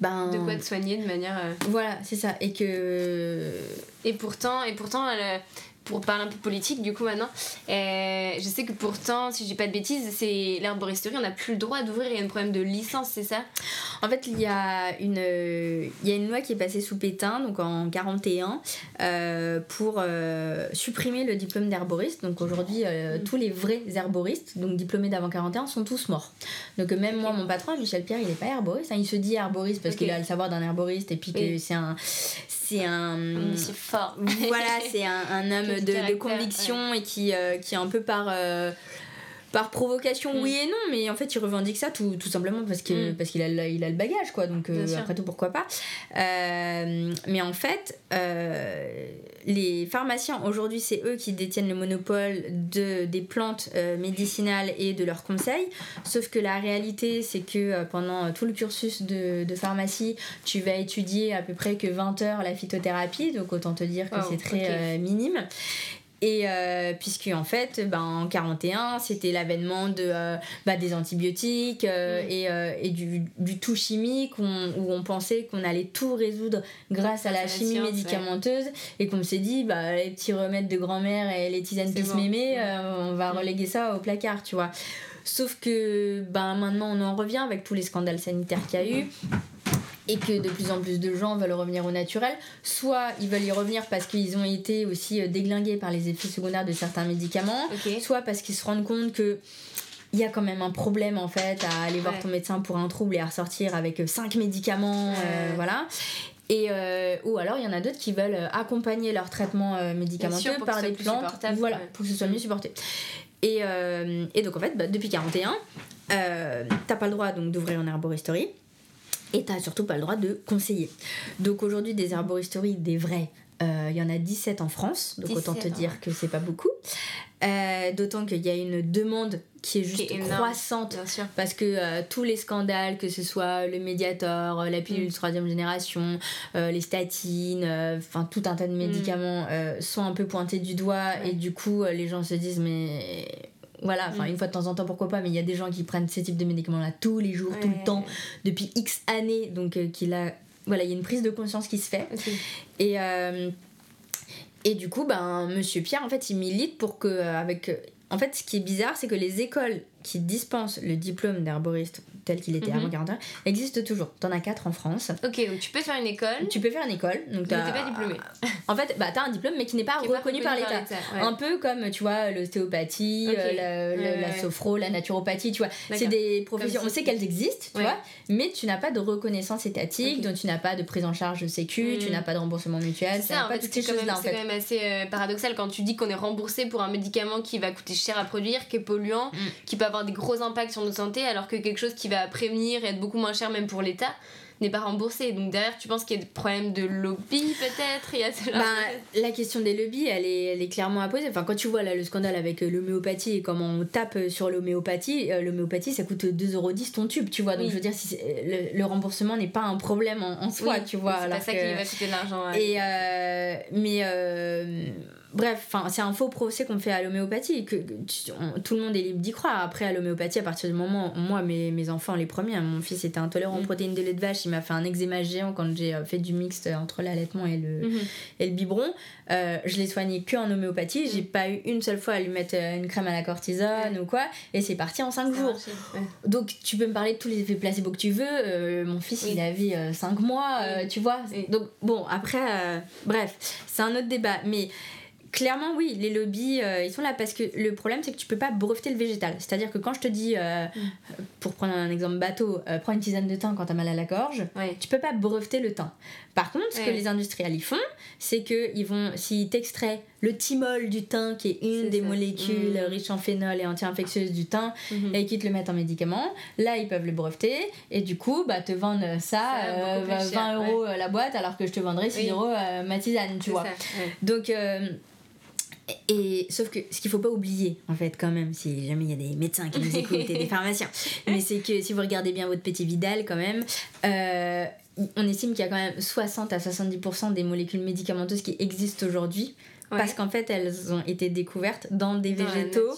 ben, de quoi te soigner de manière euh, voilà c'est ça. Et que et pourtant et pourtant pour parler un peu politique du coup maintenant. Euh, je sais que pourtant si je dis pas de bêtises c'est l'herboristerie on n'a plus le droit d'ouvrir il y a un problème de licence c'est ça? En fait il y a une il y a une loi qui est passée sous Pétain donc en 41 euh, pour euh, supprimer le diplôme d'herboriste. Donc aujourd'hui mm. tous les vrais herboristes donc diplômés d'avant 41 sont tous morts. Donc même moi mon patron Michel Pierre il est pas herboriste hein, il se dit herboriste parce qu'il a le savoir d'un herboriste et puis que c'est un c'est un, monsieur fort. voilà c'est un, un homme de, conviction et qui, euh, qui est un peu par euh, par provocation, mm. oui et non, mais en fait, il revendique ça tout, tout simplement parce qu'il mm. parce qu'il a, il a le bagage, quoi. Donc, euh, après tout, pourquoi pas. mais en fait, les pharmaciens, aujourd'hui, c'est eux qui détiennent le monopole de, des plantes médicinales et de leurs conseils. Sauf que la réalité, c'est que pendant tout le cursus de, de, pharmacie, tu vas étudier à peu près que 20 heures la phytothérapie. Donc, autant te dire que c'est très minime. Et euh, puisque en fait, ben, en 41, c'était l'avènement de, euh, bah, des antibiotiques euh, mm. et, euh, et du, du, tout chimique où on, pensait qu'on allait tout résoudre grâce à la chimie médicamenteuse et qu'on s'est dit, bah, les petits remèdes de grand-mère et les tisanes pisse mémé, on va mm. reléguer ça au placard, tu vois. Sauf que ben, maintenant, on en revient avec tous les scandales sanitaires qu'il y a eu et que de plus en plus de gens veulent revenir au naturel, soit ils veulent y revenir parce qu'ils ont été aussi euh, déglingués par les effets secondaires de certains médicaments, soit parce qu'ils se rendent compte que il y a quand même un problème en fait à aller voir ton médecin pour un trouble et à ressortir avec 5 euh, médicaments, euh, voilà. Et ou alors il y en a d'autres qui veulent accompagner leur traitement médicamenteux par des plantes, voilà, pour que ce soit mieux supporté. Et, et donc en fait, bah, depuis 41, t'as pas le droit donc d'ouvrir une herboristerie et t'as surtout pas le droit de conseiller. Donc aujourd'hui, des herboristeries, des vrais, il euh, y en a 17 en France, donc autant te dire que c'est pas beaucoup. Euh, d'autant qu'il y a une demande qui est juste croissante parce que euh, tous les scandales, que ce soit le Mediator, la pilule mm. de troisième génération, les statines, enfin tout un tas de mm. médicaments sont un peu pointés du doigt et du coup les gens se disent mais voilà, enfin, Mm. une fois de temps en temps, pourquoi pas, mais il y a des gens qui prennent ce type de médicaments-là tous les jours, tout Ouais. le temps, depuis X années, donc euh, qu'il a. Voilà, il y a une prise de conscience qui se fait. Et, euh, et du coup, ben, Monsieur Pierre, en fait, il milite pour que, euh, avec. En fait, ce qui est bizarre, c'est que les écoles qui dispensent le diplôme d'herboriste tel qu'il était Mhm. avant 41 existent toujours. T'en as quatre en France. Ok, donc tu peux faire une école, Tu peux faire une école. Donc t'es pas diplômé. En fait, bah, t'as un diplôme, mais qui n'est pas reconnu par l'État. ouais. Un peu comme, tu vois, l'ostéopathie, Ok. euh, la, la- Ouais, la ouais. sophro, la naturopathie, tu vois. C'est des professions, on sait qu'elles existent, tu vois, mais tu n'as pas de reconnaissance étatique, Ok. donc tu n'as pas de prise en charge de sécu, Mm. tu n'as pas de remboursement mutuel, C'est tu n'as ça, en pas fait, toutes c'est ces quand, même, choses-là, c'est quand même assez euh, paradoxal quand tu dis qu'on est remboursé pour un médicament qui va coûter cher à produire, qui est polluant, Mm. qui peut avoir des gros impacts sur notre santé, alors que quelque chose qui va prévenir et être beaucoup moins cher même pour l'État n'est pas remboursé. Donc derrière, tu penses qu'il y a des problèmes de lobby peut-être? Il y a ce genre Bah, la question des lobbies, elle est, elle est clairement à poser. Enfin, quand tu vois là, le scandale avec euh, l'homéopathie et comment on tape euh, sur l'homéopathie, euh, l'homéopathie ça coûte 2,10€ ton tube, tu vois. Donc Oui. je veux dire, si le, le remboursement n'est pas un problème en, en soi, Oui, tu vois. C'est pas ça que- qui va coûter de l'argent. ouais. Et euh, mais euh, bref, c'est un faux procès qu'on fait à l'homéopathie. Que, que tu- on- tout le monde est libre d'y croire. Après à l'homéopathie, à partir du moment, moi mes, mes enfants les premiers, hein, mon fils était intolérant aux Mm. protéines de lait de vache, il m'a fait un eczéma géant quand j'ai euh, fait du mixte entre l'allaitement et le Mhm. et le biberon. Euh, je l'ai soigné que en homéopathie. J'ai Mm. pas eu une seule fois à lui mettre euh, une crème à la cortisone ou quoi. Et c'est parti en 5 Ça a jours. ouais. Donc tu peux me parler de tous les effets placebo que tu veux. Euh, mon fils, Oui. il avait 5 mois, euh, tu vois. Oui. Donc bon, après, bref, c'est un autre débat. Mais clairement, oui, les lobbies, euh, ils sont là parce que le problème, c'est que tu peux pas breveter le végétal. C'est-à-dire que quand je te dis, euh, Mm. pour prendre un exemple bateau, euh, prends une tisane de thym quand t'as mal à la gorge, Ouais. tu peux pas breveter le thym. Par contre, ce que les industriels y font, c'est que ils vont, s'ils t'extraient le thymol du thym, qui est une des ça. molécules Mm. riches en phénol et anti-infectieuses du thym, Mhm. et qu'ils te le mettent en médicament, là ils peuvent le breveter et du coup bah te vendre ça, Ça, euh, beaucoup plus 20 cher, euros euh, la boîte alors que je te vendrais 6 Oui. euros euh, ma tisane, tu vois. ça. Donc euh, et, sauf que ce qu'il faut pas oublier en fait quand même si jamais il y a des médecins qui nous écoutent et des pharmaciens mais c'est que si vous regardez bien votre petit Vidal quand même euh, on estime qu'il y a quand même 60 à 70% des molécules médicamenteuses qui existent aujourd'hui Ouais. parce qu'en fait elles ont été découvertes dans des Dans végétaux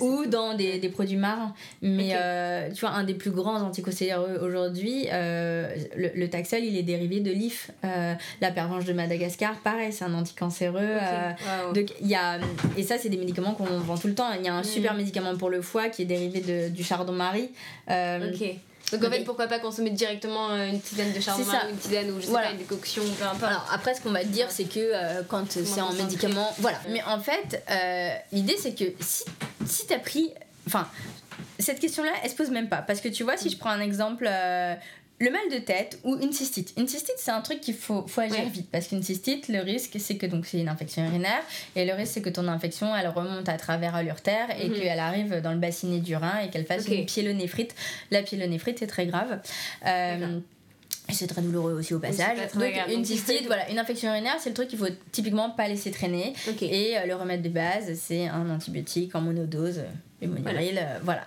ou dans des, des produits marins. Mais euh, tu vois, un des plus grands anticancéreux aujourd'hui, euh, le, le Taxol, il est dérivé de l'IF. Euh, la pervenche de Madagascar, pareil, c'est un anticancéreux. Ok, waouh. donc, il y a, et ça, c'est des médicaments qu'on vend tout le temps. Il y a un Mm. super médicament pour le foie qui est dérivé de, du chardon-marie. Euh, Ok. Donc en fait, pourquoi pas consommer directement euh, une tisane de charbon une tisane ou je sais Voilà. pas, une décoction, peu importe. Alors après, ce qu'on va te dire, c'est que euh, quand c'est en médicament, voilà. Mais en fait, euh, l'idée c'est que si si t'as pris, enfin, cette question-là, elle se pose même pas, parce que tu vois, si je prends un exemple. euh, le mal de tête ou une cystite. Une cystite, c'est un truc qu'il faut, faut agir Ouais. vite parce qu'une cystite, le risque, c'est que donc c'est une infection urinaire et le risque, c'est que ton infection, elle remonte à travers l'urtère et Mhm. qu'elle arrive dans le bassinet du rein et qu'elle fasse une pyélonéphrite. La pyélonéphrite, c'est très grave. Euh, c'est très douloureux aussi au passage. Donc, une cystite, voilà, une infection urinaire, c'est le truc qu'il faut typiquement pas laisser traîner. Et euh, le remède de base, c'est un antibiotique en monodose, le monuril, euh, voilà.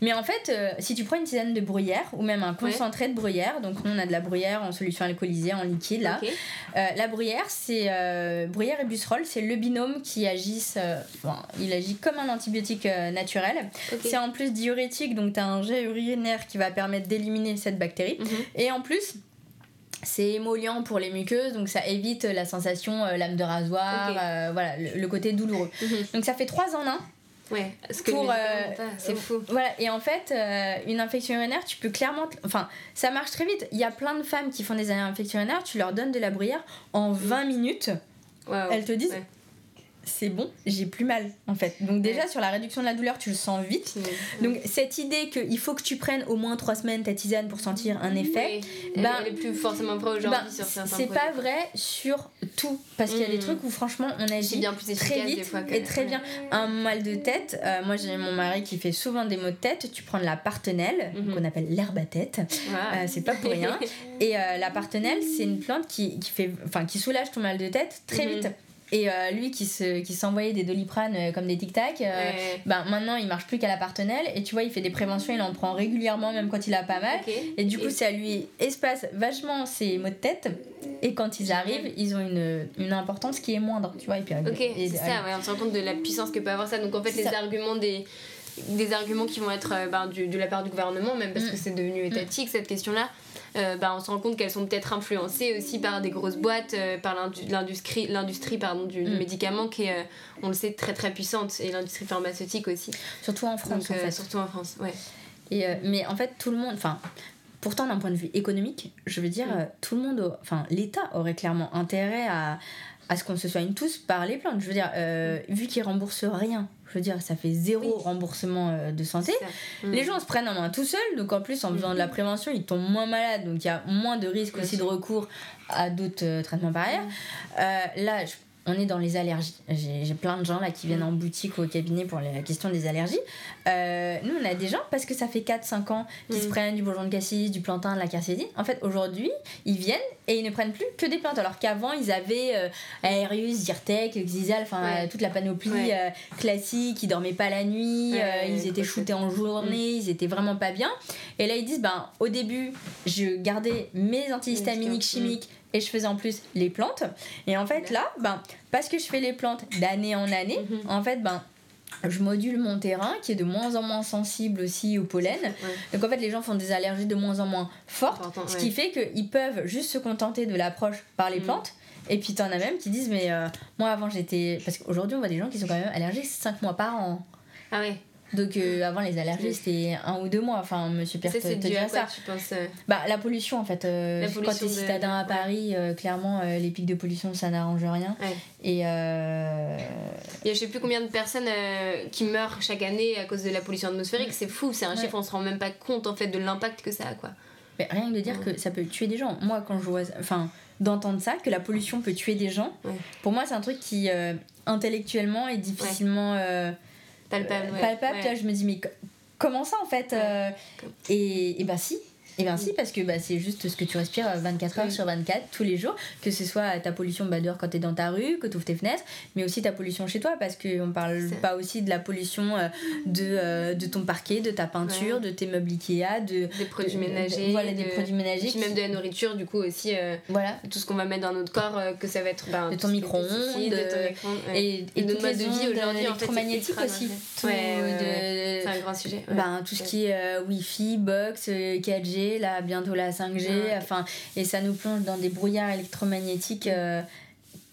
Mais en fait, euh, si tu prends une tisane de bruyère ou même un concentré de bruyère, donc nous on a de la bruyère en solution alcoolisée, en liquide là. Euh, la bruyère, c'est euh, bruyère et busserol, c'est le binôme qui agissent, euh, il agit comme un antibiotique naturel. C'est en plus diurétique, donc tu as un jet urinaire qui va permettre d'éliminer cette bactérie. Mhm. Et en plus, c'est émollient pour les muqueuses, donc ça évite la sensation lame de rasoir, voilà, le, le côté douloureux. Mhm. Donc ça fait 3 en 1. Ouais. Ce que Pour, le médicament euh, c'est fou. Voilà, et en fait, euh, une infection urinaire, tu peux clairement. Enfin, ça marche très vite. Il y a plein de femmes qui font des infections urinaires, tu leur donnes de la bruyère, en 20 minutes, Waouh. elles te disent Ouais. C'est bon, j'ai plus mal en fait. Donc, déjà, sur la réduction de la douleur, tu le sens vite. Donc, cette idée qu'il faut que tu prennes au moins 3 semaines ta tisane pour sentir un effet. Oui. Ben, elle est plus forcément vraie aujourd'hui Ben, sur certains c'est pas vrai sur tout parce qu'il y a des Mm. trucs où franchement on agit bien plus très vite fois et très bien un mal de tête euh, moi j'ai mon mari qui fait souvent des maux de tête tu prends de la partenelle Mhm. qu'on appelle l'herbe à tête. Euh, c'est pas pour rien et euh, la partenelle c'est une plante qui, qui fait enfin qui soulage ton mal de tête très Mhm. vite Et euh, lui qui se qui s'envoyait des doliprane euh, comme des tic tac, euh, ben maintenant il marche plus qu'à la partenelle et tu vois il fait des préventions, il en prend régulièrement même quand il a pas mal. Et du coup ça lui espace vachement ses maux de tête et quand ils arrivent ils ont une, une importance qui est moindre, tu vois. Et puis, ok, c'est ça, ouais, on se rend compte de la puissance que peut avoir ça. Donc en fait les arguments des des arguments qui vont être ben, du, de la part du gouvernement, même parce mm. que c'est devenu étatique cette question-là, euh, bah, on se rend compte qu'elles sont peut-être influencées aussi par des grosses boîtes, euh, par l'industrie, l'industrie pardon, du, mm. médicament qui est, euh, on le sait, très très puissante, et l'industrie pharmaceutique aussi. Surtout en France. Surtout en France, ouais. Et, mais en fait, tout le monde, enfin, pourtant d'un point de vue économique, je veux dire, mm. tout le monde, enfin, l'État aurait clairement intérêt à, à ce qu'on se soigne tous par les plantes. Je veux dire, vu qu'ils remboursent rien je veux dire, ça fait zéro remboursement euh, de santé. Les mm. gens se prennent en main tout seuls, donc en plus, en faisant de la mm. prévention, ils tombent moins malades, donc il y a moins de risques aussi de recours à d'autres euh, traitements par ailleurs. Mm. Euh, là, je on est dans les allergies. J'ai plein de gens là qui viennent en boutique ou au cabinet pour la question des allergies. Euh, nous, on a des gens, parce que ça fait 4-5 ans qu'ils se mm. prennent du bourgeon de cassis, du plantain, de la quercétine. En fait, aujourd'hui, ils viennent et ils ne prennent plus que des plantes. Alors qu'avant, ils avaient euh, Aerius, Zyrtec, Xizal, enfin toute la panoplie euh, classique. Ils dormaient pas la nuit, ils étaient shootés en journée, mm. ils étaient vraiment pas bien. Et là, ils disent ben, au début, je gardais mes antihistaminiques chimiques et je faisais en plus les plantes. Et en fait, là, ben, parce que je fais les plantes d'année en année, mhm. en fait, ben, je module mon terrain qui est de moins en moins sensible aussi au pollen. Donc en fait, les gens font des allergies de moins en moins fortes, ce qui fait qu'ils peuvent juste se contenter de l'approche par les mhm. plantes. Et puis t'en as même qui disent, mais euh, moi avant j'étais. Parce qu'aujourd'hui on voit des gens qui sont quand même allergiques 5 mois par an. Ah ouais. Donc euh, avant les allergies c'était un ou deux mois. Enfin Monsieur Pierre te, dirait ça. Tu penses, euh Bah la pollution en fait. Euh, la pollution quand tu es citadin à Paris, clairement les pics de pollution ça n'arrange rien. Et il y a je sais plus combien de personnes qui meurent chaque année à cause de la pollution atmosphérique. C'est fou, c'est un chiffre on se rend même pas compte en fait de l'impact que ça a quoi. Mais rien que de dire que ça peut tuer des gens. Moi quand je vois, enfin d'entendre ça, que la pollution peut tuer des gens. Pour moi c'est un truc qui intellectuellement est difficilement palpable. palpable, je me dis, mais comment ça en fait euh, et, et bah si, et bien si, parce que bah, c'est juste ce que tu respires 24 euh, heures sur 24, tous les jours, que ce soit ta pollution bah, dehors quand tu es dans ta rue, que tu ouvres tes fenêtres, mais aussi ta pollution chez toi, parce qu'on parle pas aussi de la pollution euh, de, euh, de ton parquet, de ta peinture, de tes meubles Ikea, de, des produits ménagers. voilà, des produits ménagers. Puis même de la nourriture, du coup, aussi. voilà. Tout ce qu'on va mettre dans notre corps, que ça va être. Ben, de ton micro-ondes. Et, et, de mode de vie aujourd'hui, électromagnétique aussi. c'est un grand sujet. Ben, tout ce qui est Wi-Fi, box, 4G là bientôt la 5G, enfin, et ça nous plonge dans des brouillards électromagnétiques. Euh,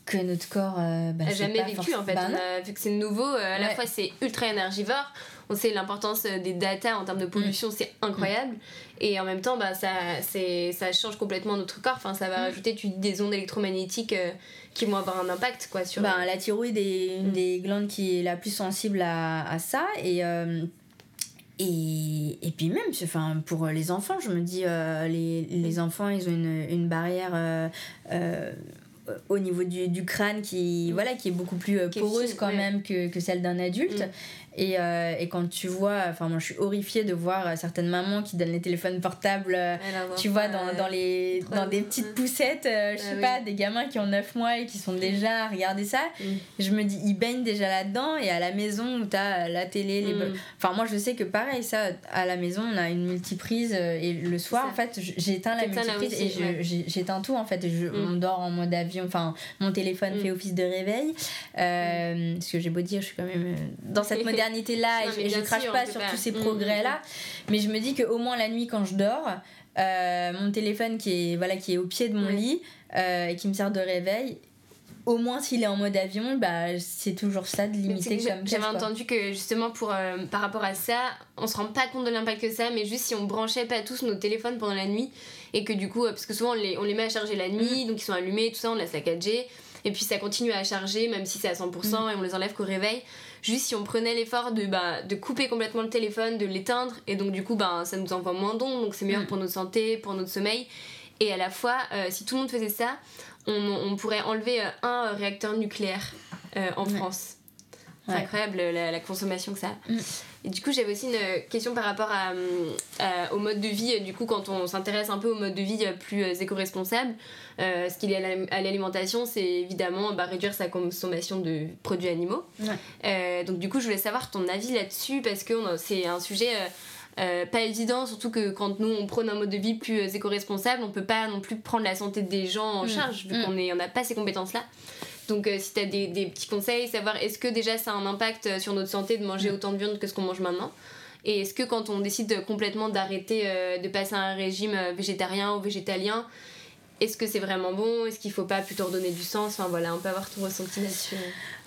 que notre corps euh, bah, jamais vécu en fait. Bah vu que c'est nouveau, euh, à la fois c'est ultra énergivore, on sait l'importance des data en termes de pollution, mm. c'est incroyable. Et en même temps, bah, ça, ça change complètement notre corps. Enfin, ça va mm. rajouter tu, des ondes électromagnétiques qui vont avoir un impact quoi, sur. Ben, la thyroïde est une mm. des glandes qui est la plus sensible à, à ça. Et et, et puis même, enfin, pour les enfants, je me dis, euh, les, les enfants, ils ont une, une barrière euh, euh, au niveau du, du, crâne qui, voilà, qui est beaucoup plus poreuse quand même que, que celle d'un adulte. Mm. Et, euh, et, quand tu vois, enfin moi je suis horrifiée de voir euh, certaines mamans qui donnent les téléphones portables, euh, tu vois, dans, dans, les, dans des petites poussettes, je sais pas, des gamins qui ont 9 mois et qui sont déjà à regarder ça. Mm. Je me dis, ils baignent déjà là-dedans et à la maison où t'as la télé, les... Mm. Enfin moi je sais que pareil, ça, à la maison on a une multiprise et le soir en fait j'éteins la multiprise et j'éteins tout en fait. Et je, mm. On dort en mode avion, enfin mon téléphone fait office de réveil. parce que j'ai beau dire, je suis quand même dans cette modernité là et, je, crache pas sur tous ces mm, progrès là mm, mm. mais je me dis qu'au moins la nuit quand je dors euh, mon téléphone qui est voilà qui est au pied de mon lit euh, et qui me sert de réveil au moins s'il est en mode avion, bah, c'est toujours ça de limiter comme J'avais entendu que justement pour, euh, par rapport à ça, on se rend pas compte de l'impact que ça, mais juste si on branchait pas tous nos téléphones pendant la nuit, et que du coup, parce que souvent on les, on les met à charger la nuit, donc ils sont allumés, tout ça, on laisse la 4G, et puis ça continue à charger, même si c'est à 100%, et on les enlève qu'au réveil. Juste si on prenait l'effort de, bah, de couper complètement le téléphone, de l'éteindre, et donc du coup, bah, ça nous envoie moins d'ondes, donc c'est meilleur mm. pour notre santé, pour notre sommeil. Et à la fois, euh, si tout le monde faisait ça, on, on pourrait enlever euh, un réacteur nucléaire euh, en France. C'est incroyable la, consommation que ça a. Mm. Et du coup, j'avais aussi une question par rapport à, au mode de vie. Du coup, quand on s'intéresse un peu au mode de vie plus éco-responsable, ce qu'il y a à l'alimentation, c'est évidemment bah, réduire sa consommation de produits animaux. donc, du coup, je voulais savoir ton avis là-dessus parce que c'est un sujet. Euh, pas évident, surtout que quand nous on prône un mode de vie plus euh, éco-responsable, on peut pas non plus prendre la santé des gens en mm. charge, vu mm. qu'on n'a pas ces compétences-là. Donc euh, si tu as des, des, petits conseils, savoir est-ce que déjà ça a un impact sur notre santé de manger mm. autant de viande que ce qu'on mange maintenant Et est-ce que quand on décide complètement d'arrêter de passer à un régime végétarien ou végétalien, est-ce que c'est vraiment bon? Est-ce qu'il faut pas plutôt redonner du sens? Enfin voilà, on peut avoir ton ressenti là-dessus.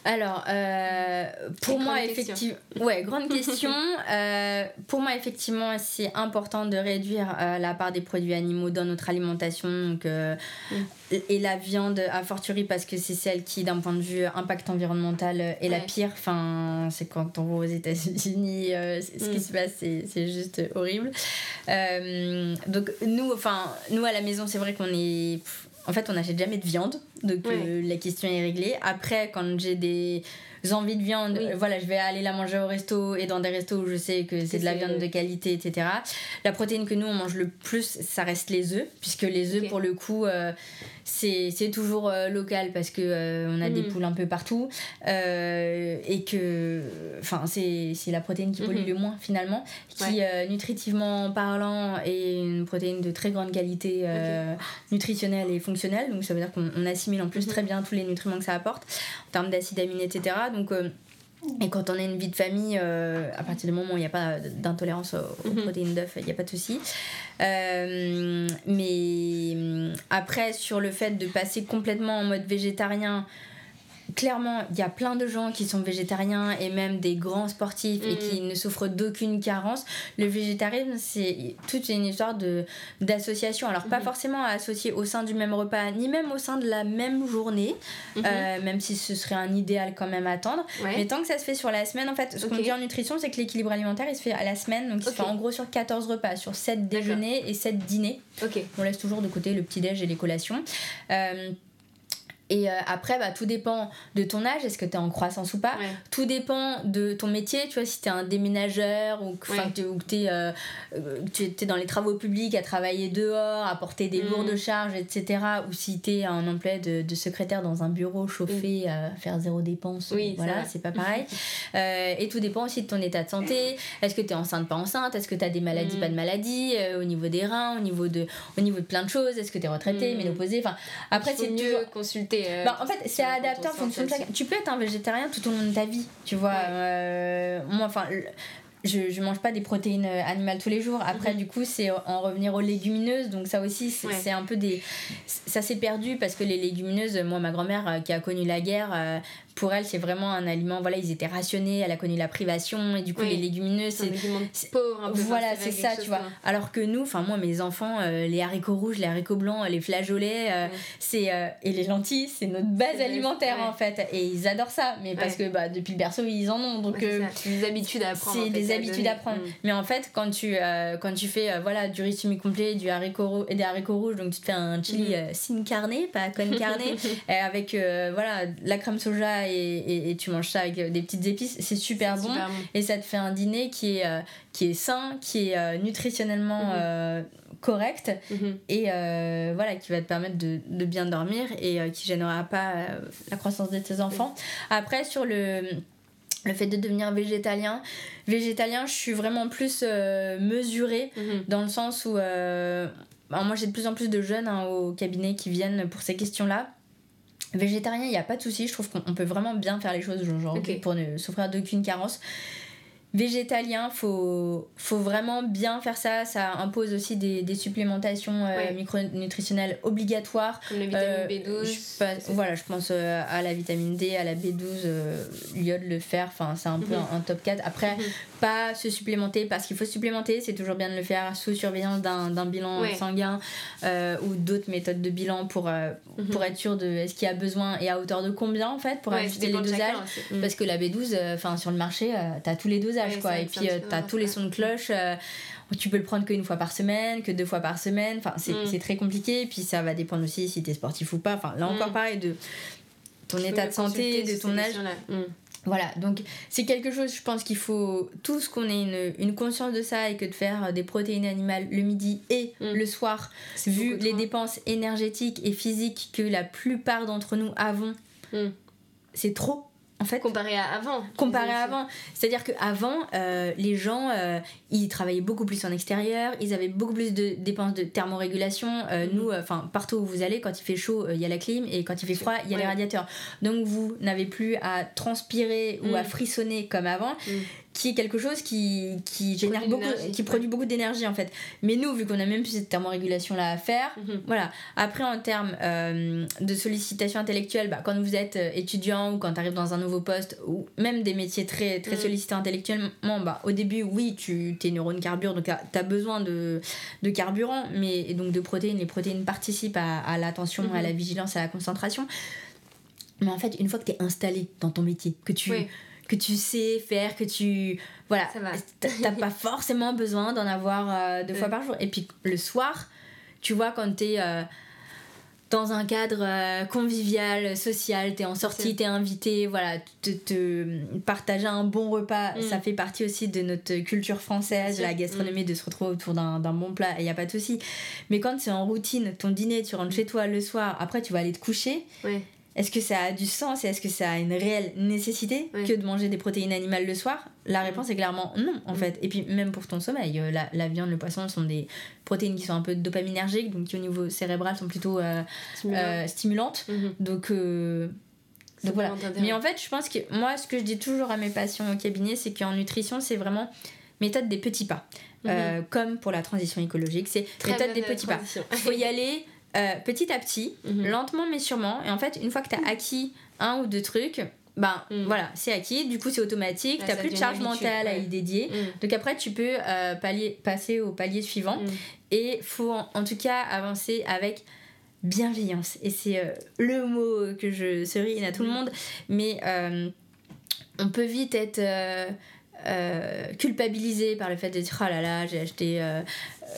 Alors, euh, pour moi, effectivement, ouais, grande question. Euh, pour moi, effectivement, c'est important de réduire euh, la part des produits animaux dans notre alimentation. Donc, mm. Et la viande, a fortiori, parce que c'est celle qui, d'un point de vue impact environnemental, est la pire. Enfin, c'est quand on va aux États-Unis, ce qui mm. se passe, c'est juste horrible. donc, nous, enfin, nous, à la maison, c'est vrai qu'on est en fait, on n'achète jamais de viande, donc euh, la question est réglée. Après, quand j'ai des envies de viande, voilà, je vais aller la manger au resto et dans des restos où je sais que c'est de la viande de qualité, etc. La protéine que nous on mange le plus, ça reste les œufs, puisque les œufs, pour le coup, euh, c'est toujours euh, local parce que euh, on a des mm. poules un peu partout euh, et que enfin c'est la protéine qui pollue mm-hmm. le moins finalement qui nutritivement parlant est une protéine de très grande qualité nutritionnelle et fonctionnelle donc ça veut dire qu'on assimile en plus mm-hmm. très bien tous les nutriments que ça apporte en termes d'acides aminés etc donc et quand on a une vie de famille, euh, à partir du moment où il n'y a pas d'intolérance aux, mhm. protéines d'œufs, il n'y a pas de souci. Euh, mais après, sur le fait de passer complètement en mode végétarien, clairement, il y a plein de gens qui sont végétariens et même des grands sportifs et qui mm. ne souffrent d'aucune carence. Le végétarisme, c'est toute une histoire de d'association. Alors, pas mm-hmm. forcément à associer au sein du même repas, ni même au sein de la même journée, mm-hmm. euh, même si ce serait un idéal quand même à attendre. Mais tant que ça se fait sur la semaine, en fait, ce qu'on dit en nutrition, c'est que l'équilibre alimentaire, il se fait à la semaine. Donc, il se fait en gros sur 14 repas, sur 7 déjeuners et 7 dîners. On laisse toujours de côté le petit-déj et les collations. Euh, et euh, après, bah, tout dépend de ton âge, est-ce que tu es en croissance ou pas. Tout dépend de ton métier, tu vois, si tu es un déménageur ou que tu es, euh, es, dans les travaux publics à travailler dehors, à porter des mm. lourdes charges, etc. Ou si tu es un emploi de, de, secrétaire dans un bureau chauffé, mm. à faire zéro dépense, voilà, c'est pas pareil. Euh, et tout dépend aussi de ton état de santé. Est-ce que tu es enceinte, pas enceinte? Est-ce que tu as des maladies, mm. pas de maladies? Au niveau des reins, au niveau de, au niveau de plein de choses? Est-ce que tu es retraité, ménopausée? Enfin, après, c'est mieux consulter euh, bah, en fait, c'est adapté en fonction de Tu peux être un végétarien tout au long de ta vie, tu vois. Euh, moi, enfin, je, je mange pas des protéines euh, animales tous les jours. Après, mhm. du coup, c'est en revenir aux légumineuses. Donc, ça aussi, c'est un peu des. Ça s'est perdu parce que les légumineuses, moi, ma grand-mère qui a connu la guerre, pour elle, c'est vraiment un aliment. Voilà, ils étaient rationnés, elle a connu la privation, et du coup, les légumineuses, c'est. pauvre un peu. Voilà, c'est ça, tu vois. Alors que nous, enfin, moi, mes enfants, euh, les haricots rouges, les haricots blancs, les flageolets, euh, c'est. Euh, et les lentilles, c'est notre base alimentaire, en fait. Et ils adorent ça, mais parce que bah, depuis le berceau, ils en ont. Donc, c'est des habitudes à apprendre. C'est des habitudes à apprendre. Mm. Mais en fait, quand tu, quand tu fais voilà, du riz semi-complet, du haricot et des haricots rouges, donc tu te fais un chili mm. sin carne, pas con carne, avec voilà, la crème soja et, et, tu manges ça avec des petites épices, c'est super, bon, Et ça te fait un dîner qui est, euh, qui est sain, qui est euh, nutritionnellement mhm. euh, correct mhm. et voilà, qui va te permettre de, de bien dormir et qui gênera pas la croissance de tes enfants. Après, sur le le fait de devenir végétalien. Végétalien, je suis vraiment plus mesurée mhm. dans le sens où moi j'ai de plus en plus de jeunes hein, au cabinet qui viennent pour ces questions-là. Végétarien, il n'y a pas de souci, je trouve qu'on peut vraiment bien faire les choses aujourd'hui pour ne souffrir d'aucune carence végétalien, faut, faut vraiment bien faire ça. Ça impose aussi des, des supplémentations euh, micronutritionnelles obligatoires. Comme la vitamine euh, B12. voilà, je pense euh, à la vitamine D, à la B12, l'iode, le fer, enfin, c'est un peu mhm. un, top 4. Après, mhm. Pas se supplémenter parce qu'il faut supplémenter, c'est toujours bien de le faire sous surveillance d'un bilan sanguin ou d'autres méthodes de bilan pour, mhm. pour être sûr de est-ce qu'il y a besoin et à hauteur de combien en fait pour ajuster les dosages. Parce que la B12, enfin, sur le marché, tu as tous les dosages quoi. Et puis, euh, tu as tous les sons de cloche. Euh, tu peux le prendre qu'une fois par semaine, que deux fois par semaine. Enfin, c'est mm. très compliqué. Puis, ça va dépendre aussi si tu es sportif ou pas. Enfin, là encore, mm. pareil, de ton état de santé, de ton âge. Mm. Voilà, donc c'est quelque chose, je pense qu'il faut tous qu'on ait une, une, conscience de ça et que de faire des protéines animales le midi et mm. le soir, vu les dépenses énergétiques et physiques que la plupart d'entre nous avons, mm. c'est trop en fait. Comparé à avant. Comparé à avant. C'est-à-dire qu'avant, euh, les gens, euh, ils travaillaient beaucoup plus en extérieur, ils avaient beaucoup plus de dépenses de thermorégulation. Euh, mm. Nous, enfin, partout où vous allez, quand il fait chaud, il y a la clim, et quand il fait froid, il y a les radiateurs. Donc vous n'avez plus à transpirer ou à mm. frissonner comme avant. Mm qui est quelque chose qui, qui génère beaucoup, qui produit beaucoup d'énergie en fait. Mais nous, vu qu'on a même plus cette thermorégulation là à faire, mhm. voilà. Après, en termes euh, de sollicitation intellectuelle, bah, quand vous êtes euh, étudiant ou quand tu arrives dans un nouveau poste, ou même des métiers très, très mhm. sollicités intellectuellement, bah, au début, oui, tu, tes neurones carburent, donc tu as besoin de, de carburant, mais, et donc de protéines. Les protéines participent à, à l'attention, à la mhm. vigilance, à la concentration. Mais en fait, une fois que tu es installé dans ton métier, que tu que tu sais faire, que tu. Voilà. T'as pas forcément besoin d'en avoir euh, deux fois par jour. Et puis le soir, tu vois, quand t'es. Euh, dans un cadre euh, convivial, social, t'es en sortie, t'es invité, voilà, te, te, partager un bon repas, mm. ça fait partie aussi de notre culture française, la gastronomie, mm. de se retrouver autour d'un bon plat, et y a pas de souci. Mais quand c'est en routine, ton dîner, tu rentres chez toi le soir, après tu vas aller te coucher, ouais est-ce que ça a du sens et est-ce que ça a une réelle nécessité que de manger des protéines animales le soir? La réponse est clairement non, en fait. Et puis, même pour ton sommeil, euh, la, la, viande, le poisson sont des protéines qui sont un peu dopaminergiques, donc qui au niveau cérébral sont plutôt euh, euh, stimulantes. Mhm. Donc. Donc voilà. Mais en fait, je pense que moi, ce que je dis toujours à mes patients au cabinet, c'est qu'en nutrition, c'est vraiment méthode des petits pas. Mhm. comme pour la transition écologique, c'est méthode des petits pas. Il faut y aller euh, petit à petit, mhm. lentement mais sûrement. Et en fait, une fois que tu as mhm. acquis un ou deux trucs, ben mhm. voilà, c'est acquis, du coup c'est automatique, tu plus de charge mentale à y dédier. Donc après, tu peux euh, passer au palier suivant. Et faut en, tout cas avancer avec bienveillance. Et c'est euh, le mot que je serine à tout le monde. Mais on peut vite être euh, culpabilisé par le fait de dire oh là là j'ai acheté euh,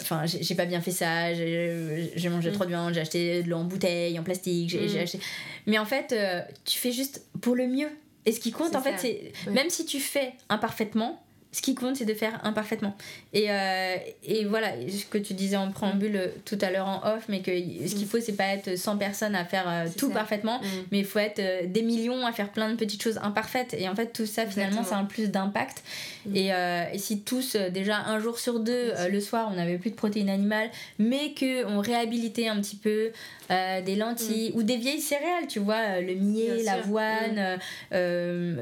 enfin j'ai pas bien fait ça j'ai mangé trop de viande j'ai acheté de l'eau en bouteille en plastique j'ai mm. acheté. Mais en fait euh, tu fais juste pour le mieux. Et ce qui compte en fait c'est même si tu fais imparfaitement ce qui compte, c'est de faire imparfaitement. Et, euh, et voilà, ce que tu disais en préambule euh, tout à l'heure en off, mais que ce qu'il mm. faut, c'est pas être 100 personnes à faire euh, tout parfaitement, mm. mais il faut être des millions à faire plein de petites choses imparfaites. Et en fait, tout ça, finalement, c'est un plus d'impact. Mm. Et, et, si tous, déjà un jour sur deux, le soir, on n'avait plus de protéines animales, mais qu'on réhabilitait un petit peu des lentilles ou des vieilles céréales, tu vois, le millet, l'avoine,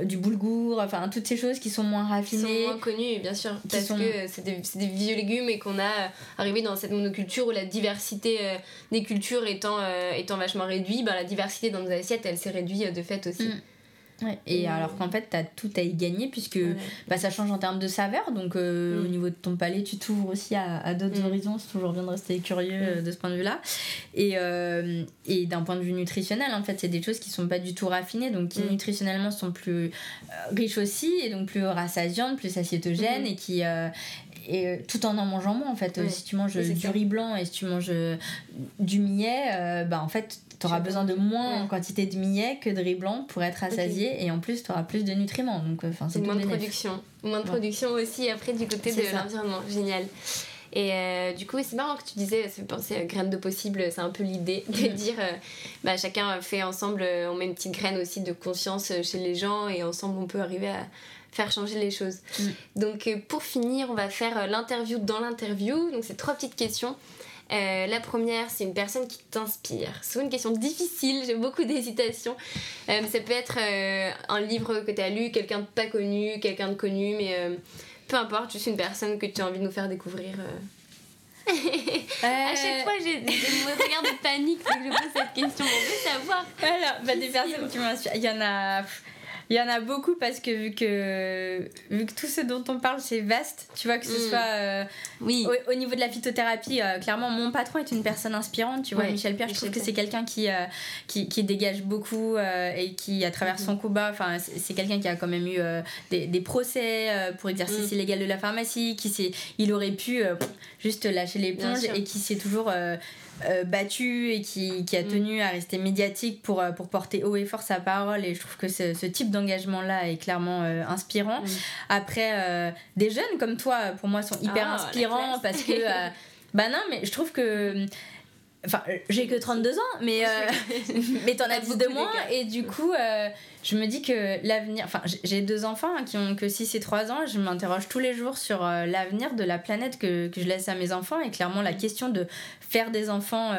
du boulgour, enfin, toutes ces choses qui sont moins raffinées. connu bien sûr, parce que c'est des, des, vieux légumes et qu'on a euh, arrivé dans cette monoculture où la diversité euh, des cultures étant, euh, étant vachement réduite, ben, la diversité dans nos assiettes, elle s'est réduite de fait aussi. Mm. Et alors qu'en fait, tu as tout à y gagner puisque bah, ça change en termes de saveur. Donc, mm. au niveau de ton palais, tu t'ouvres aussi à, à d'autres mm. horizons. C'est toujours bien de rester curieux de ce point de vue-là. Et, et d'un point de vue nutritionnel, en fait, c'est des choses qui sont pas du tout raffinées. Donc, qui nutritionnellement sont plus riches aussi et donc plus rassasiantes, plus assiétogènes mm-hmm. et qui, et tout en en mangeant moins en fait si tu manges du riz blanc et si tu manges du millet bah en fait tu auras besoin de moins en quantité de millet que de riz blanc pour être rassasié et en plus tu auras plus de nutriments. Donc, euh, c'est moins de production. Moins de production aussi après du côté de l'environnement. Génial. Et euh, du coup, c'est marrant que tu disais, ça fait penser à graines de possible, c'est un peu l'idée de dire, euh, bah, chacun fait ensemble, on met une petite graine aussi de conscience chez les gens et ensemble on peut arriver à faire changer les choses. Mm. Donc pour finir, on va faire l'interview dans l'interview. Donc c'est trois petites questions. Euh, la première, c'est une personne qui t'inspire. C'est une question difficile, j'ai beaucoup d'hésitation. Euh, ça peut être euh, un livre que tu as lu, quelqu'un de pas connu, quelqu'un de connu, mais peu importe, juste une personne que tu as envie de nous faire découvrir. à chaque fois, j'ai des regards de panique que je pose cette question. On veut savoir. Alors, bah, des personnes qui m'inspirent. Il y en a. Il y en a beaucoup parce que vu que, vu que tout ce dont on parle c'est vaste, tu vois, que ce mm. soit euh, oui. Au, niveau de la phytothérapie, euh, clairement mon patron est une personne inspirante, tu vois, Michel Pierre, je trouve que c'est quelqu'un qui, euh, qui, qui, dégage beaucoup et qui, à travers son mm-hmm. combat, enfin, c'est quelqu'un qui a quand même eu des, des, procès pour exercice mm. illégal de la pharmacie, qui il aurait pu juste lâcher l'éponge et qui s'est toujours euh, battu et qui, qui, a mm. tenu à rester médiatique pour, pour porter haut et fort sa parole. Et je trouve que ce, ce type d'engagement-là est clairement inspirant. Après, des jeunes comme toi, pour moi, sont hyper ah, inspirants parce que. bah non, mais je trouve que Enfin, j'ai que 32 ans, mais, euh, mais t'en as 10 de moins. Et du coup, euh, je me dis que l'avenir. Enfin, j'ai deux enfants hein, qui ont que 6 et 3 ans. Je m'interroge tous les jours sur euh, l'avenir de la planète que, que, je laisse à mes enfants. Et clairement, la question de faire des enfants.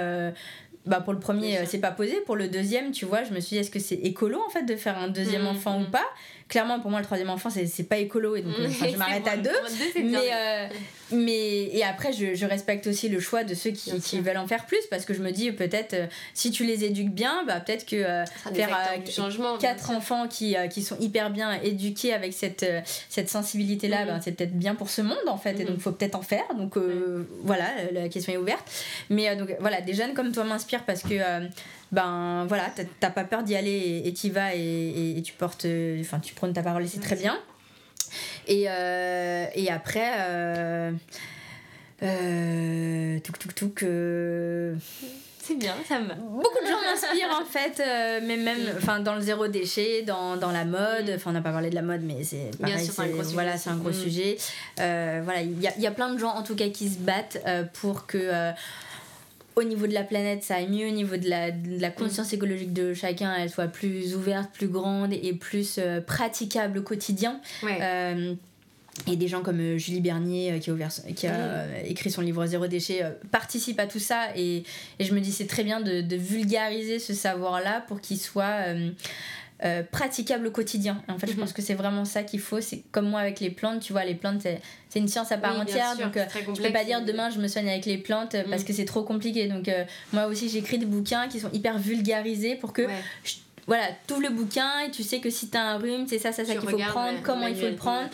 Bah pour le premier, c'est pas posé. Pour le deuxième, tu vois, je me suis dit, est-ce que c'est écolo en fait de faire un deuxième mmh, enfant ou mmh. pas? Clairement, pour moi, le troisième enfant, c'est pas écolo. Et donc, je m'arrête à deux. mais, mais et après je, je, respecte aussi le choix de ceux qui, qui, veulent en faire plus parce que je me dis peut-être euh, si tu les éduques bien bah peut-être que euh, faire euh, quatre enfants qui, qui sont hyper bien éduqués avec cette cette sensibilité là bah, c'est peut-être bien pour ce monde en fait et donc il faut peut-être en faire. Donc voilà la question est ouverte. Mais donc voilà des jeunes comme toi m'inspirent parce que ben voilà t'as pas peur d'y aller et tu y vas et, et, tu portes enfin tu prends ta parole et c'est très bien et, euh, et après, euh, euh, touk c'est bien, ça me. Beaucoup de gens m'inspirent en fait, mais même enfin, dans le zéro déchet, dans, dans la mode. Mm. Enfin, on n'a pas parlé de la mode, mais c'est pareil. c'est un gros voilà, c'est un gros mm. sujet. voilà, il y a, y a, plein de gens en tout cas qui se battent pour que au niveau de la planète ça aille mieux, au niveau de la, de la conscience écologique de chacun, elle soit plus ouverte, plus grande et plus euh, praticable au quotidien. Euh, et des gens comme euh, Julie Bernier qui a, ouvert, qui a écrit son livre Zéro déchet participent à tout ça et, et je me dis c'est très bien de, de vulgariser ce savoir-là pour qu'il soit euh, praticable au quotidien. En fait, je mhm. pense que c'est vraiment ça qu'il faut. C'est comme moi avec les plantes, tu vois, les plantes, c'est une science à part entière. donc, euh, je peux pas dire demain je me soigne avec les plantes euh, parce mhm. que c'est trop compliqué. Donc, moi aussi, j'écris des bouquins qui sont hyper vulgarisés pour que. voilà, ouvres le bouquin et tu sais que si tu as un rhume, c'est ça, ça, ça qu'il faut prendre, comment il faut le prendre.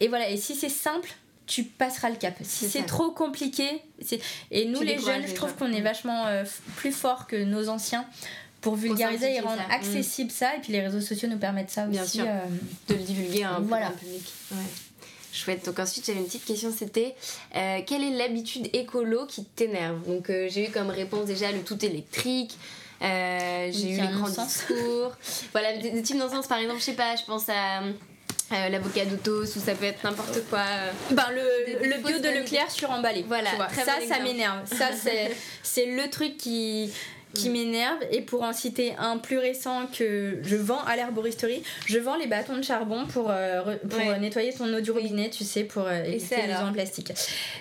Et voilà, et si c'est simple, tu passeras le cap. Si c'est trop compliqué, et nous les jeunes, je trouve qu'on est vachement plus fort que nos anciens pour vulgariser et rendre accessible ça. Et puis les réseaux sociaux nous permettent ça Bien aussi. Sûr. Euh, de le divulguer un peu dans public. Ouais. Chouette. Donc ensuite, j'avais une petite question, c'était euh, quelle est l'habitude écolo qui t'énerve? Donc euh, j'ai eu comme réponse déjà le tout électrique. j'ai eu l'écran discours. voilà, des, types d'encens par exemple, je sais pas, je pense à l'avocat d'auto ou ça peut être n'importe quoi. ben, le, le bio de Leclerc sur emballé. Voilà, ça, ça m'énerve. Ça, c'est le truc qui qui mm. m'énerve. Et pour en citer un plus récent que je vends à l'herboristerie, je vends les bâtons de charbon pour, euh, pour nettoyer ton eau du robinet, tu sais, pour euh, éviter les en plastique.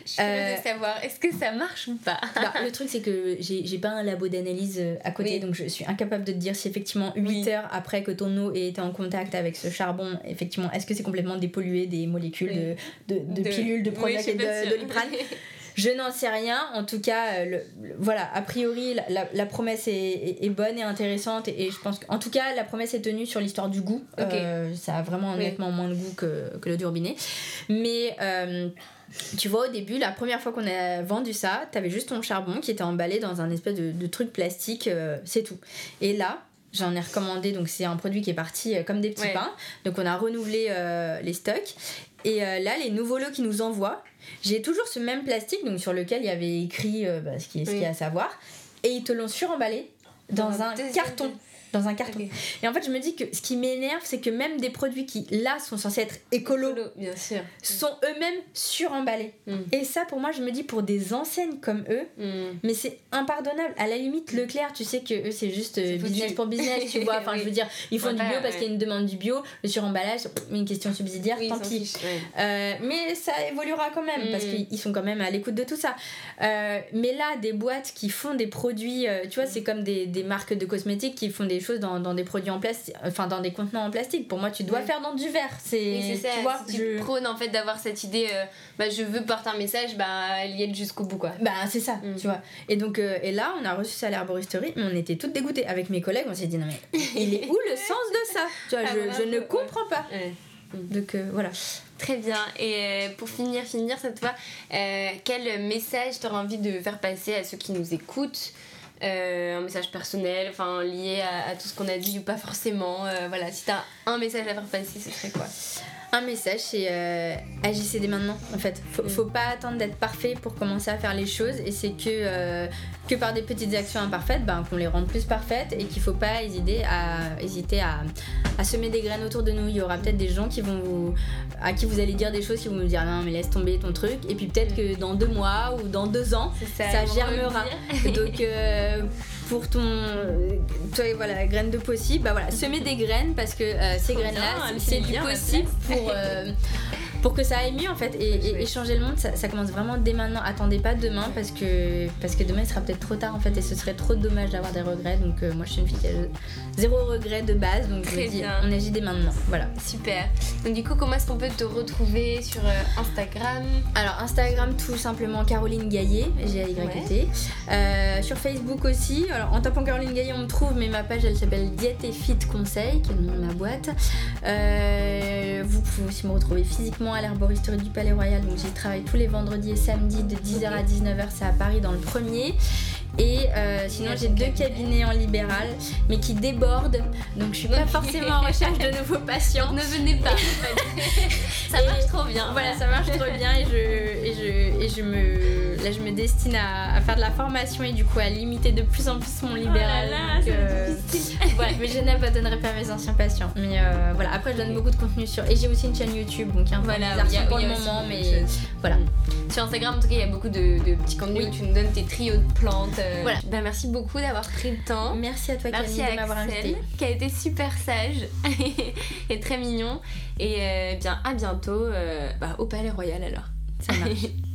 Je euh, savoir, est-ce que ça marche ou pas? Bah, Le truc, c'est que j'ai pas un labo d'analyse euh, à côté, donc je suis incapable de te dire si effectivement 8 heures après que ton eau ait été en contact avec ce charbon, effectivement, est-ce que c'est complètement dépollué des molécules de, de, de, pilules, de Prozac et de, Doliprane Je n'en sais rien. En tout cas, euh, le, voilà, a priori, la, la, promesse est, est, bonne et intéressante. Et, je pense qu'en tout cas, la promesse est tenue sur l'histoire du goût. Euh, ça a vraiment honnêtement moins de goût que, que l'eau du robinet. Mais. Euh, tu vois, au début, la première fois qu'on a vendu ça, t'avais juste ton charbon qui était emballé dans un espèce de, de truc plastique, c'est tout. Et là, J'en ai recommandé, donc c'est un produit qui est parti comme des petits pains. Donc on a renouvelé les stocks. Et là, les nouveaux lots qui nous envoient, j'ai toujours ce même plastique donc sur lequel il y avait écrit euh, bah, ce qu'il y a à savoir et ils te l'ont suremballé dans, un carton dans un carton. Et en fait, je me dis que ce qui m'énerve, c'est que même des produits qui, là, sont censés être écolos, bien sûr. sont eux-mêmes suremballés. Mm. Et ça, pour moi, je me dis, pour des enseignes comme eux, mm. mais c'est impardonnable. À la limite, Leclerc, tu sais que eux, c'est juste euh, business pour business, tu vois. Enfin, je veux dire, ils font du bio parce qu'il y a une demande du bio. Le suremballage, une question subsidiaire, tant pis. Euh, mais ça évoluera quand même parce mm. qu'ils sont quand même à l'écoute de tout ça. Euh, mais là, des boîtes qui font des produits, tu vois, c'est comme des, des marques de cosmétiques qui font des choses dans, dans, des produits en plastique, enfin dans des contenants en plastique. Pour moi, tu dois faire dans du verre. C'est ça. Tu, vois, tu prônes en fait d'avoir cette idée, euh, bah, je veux porter un message, bah y être jusqu'au bout quoi. Bah c'est ça, mm. tu vois. Et donc euh, et là, on a reçu ça à l'herboristerie, mais on était toutes dégoûtées avec mes collègues. On s'est dit non mais il est où le sens de ça? Tu vois, ah, je, je, ne comprends pas. Donc euh, voilà. Très bien. Et pour finir, finir cette fois, quel message tu envie de faire passer à ceux qui nous écoutent? euh, un message personnel, enfin lié à, tout ce qu'on a dit ou pas forcément. Euh, voilà, si t'as un message à faire passer, ce serait quoi? Un message, c'est euh, agissez dès maintenant. En fait, faut, Mm. faut pas attendre d'être parfait pour commencer à faire les choses. Et c'est que, euh, que par des petites actions imparfaites, ben, qu'on les rende plus parfaites et qu'il faut pas hésiter à, hésiter à, à semer des graines autour de nous. Il y aura peut-être des gens qui vont vous, à qui vous allez dire des choses qui vont vous dire non mais laisse tomber ton truc. Et puis peut-être que dans deux mois ou dans deux ans, ça vont germera. Donc euh, pour ton euh, toi voilà graine de possible, bah voilà, semer des graines parce que euh, ces graines là c'est du possible pour euh, pour que ça aille mieux en fait et, et- chouette. et changer le monde ça, ça commence vraiment dès maintenant attendez pas demain parce que parce que demain il sera peut-être trop tard en fait et ce serait trop dommage d'avoir des regrets donc euh, moi je suis une fille qui a zéro regret de base donc je Très dis bien. on agit dès maintenant voilà Super. Donc du coup, comment est-ce qu'on peut te retrouver sur euh, Instagram? Alors Instagram tout simplement Caroline Gaillet, g a y e t Euh, sur Facebook aussi. Alors en tapant Caroline Gaillet on me trouve, mais ma page elle s'appelle Diète et Fit Conseil, qui est le nom de ma boîte. Euh, vous pouvez aussi me retrouver physiquement à l'herboristerie du Palais Royal. Donc j'y travaille tous les vendredis et samedis de 10h à 19h, c'est à Paris dans le premier. Et euh, sinon j'ai deux cabinet. cabinets en libéral, mais qui débordent. Donc je suis pas forcément en recherche de nouveaux patients. Ne venez pas. ça marche trop bien. Voilà, ça marche trop bien et je, et je, et je me, là, je me destine à, à faire de la formation et du coup à limiter de plus en plus mon libéral. Oh là là, Donc, euh, difficile. voilà, mais je n'abandonnerai pas mes anciens patients. Mais euh, voilà, après je donne beaucoup de contenu sur. Et j'ai aussi une chaîne YouTube, donc il y a un Voilà, des il y a- articles pour le moment, mais voilà. Sur Instagram, en tout cas, il y a beaucoup de, de petits contenus Oui. où tu nous donnes tes trios de plantes. euh. Voilà. Ben, merci beaucoup d'avoir pris le temps. Merci à toi Merci Camille à de m'avoir Axel, invité. qui a été super sage et très mignon. Et euh, bien, à bientôt euh, bah, au Palais Royal alors. Ça marche.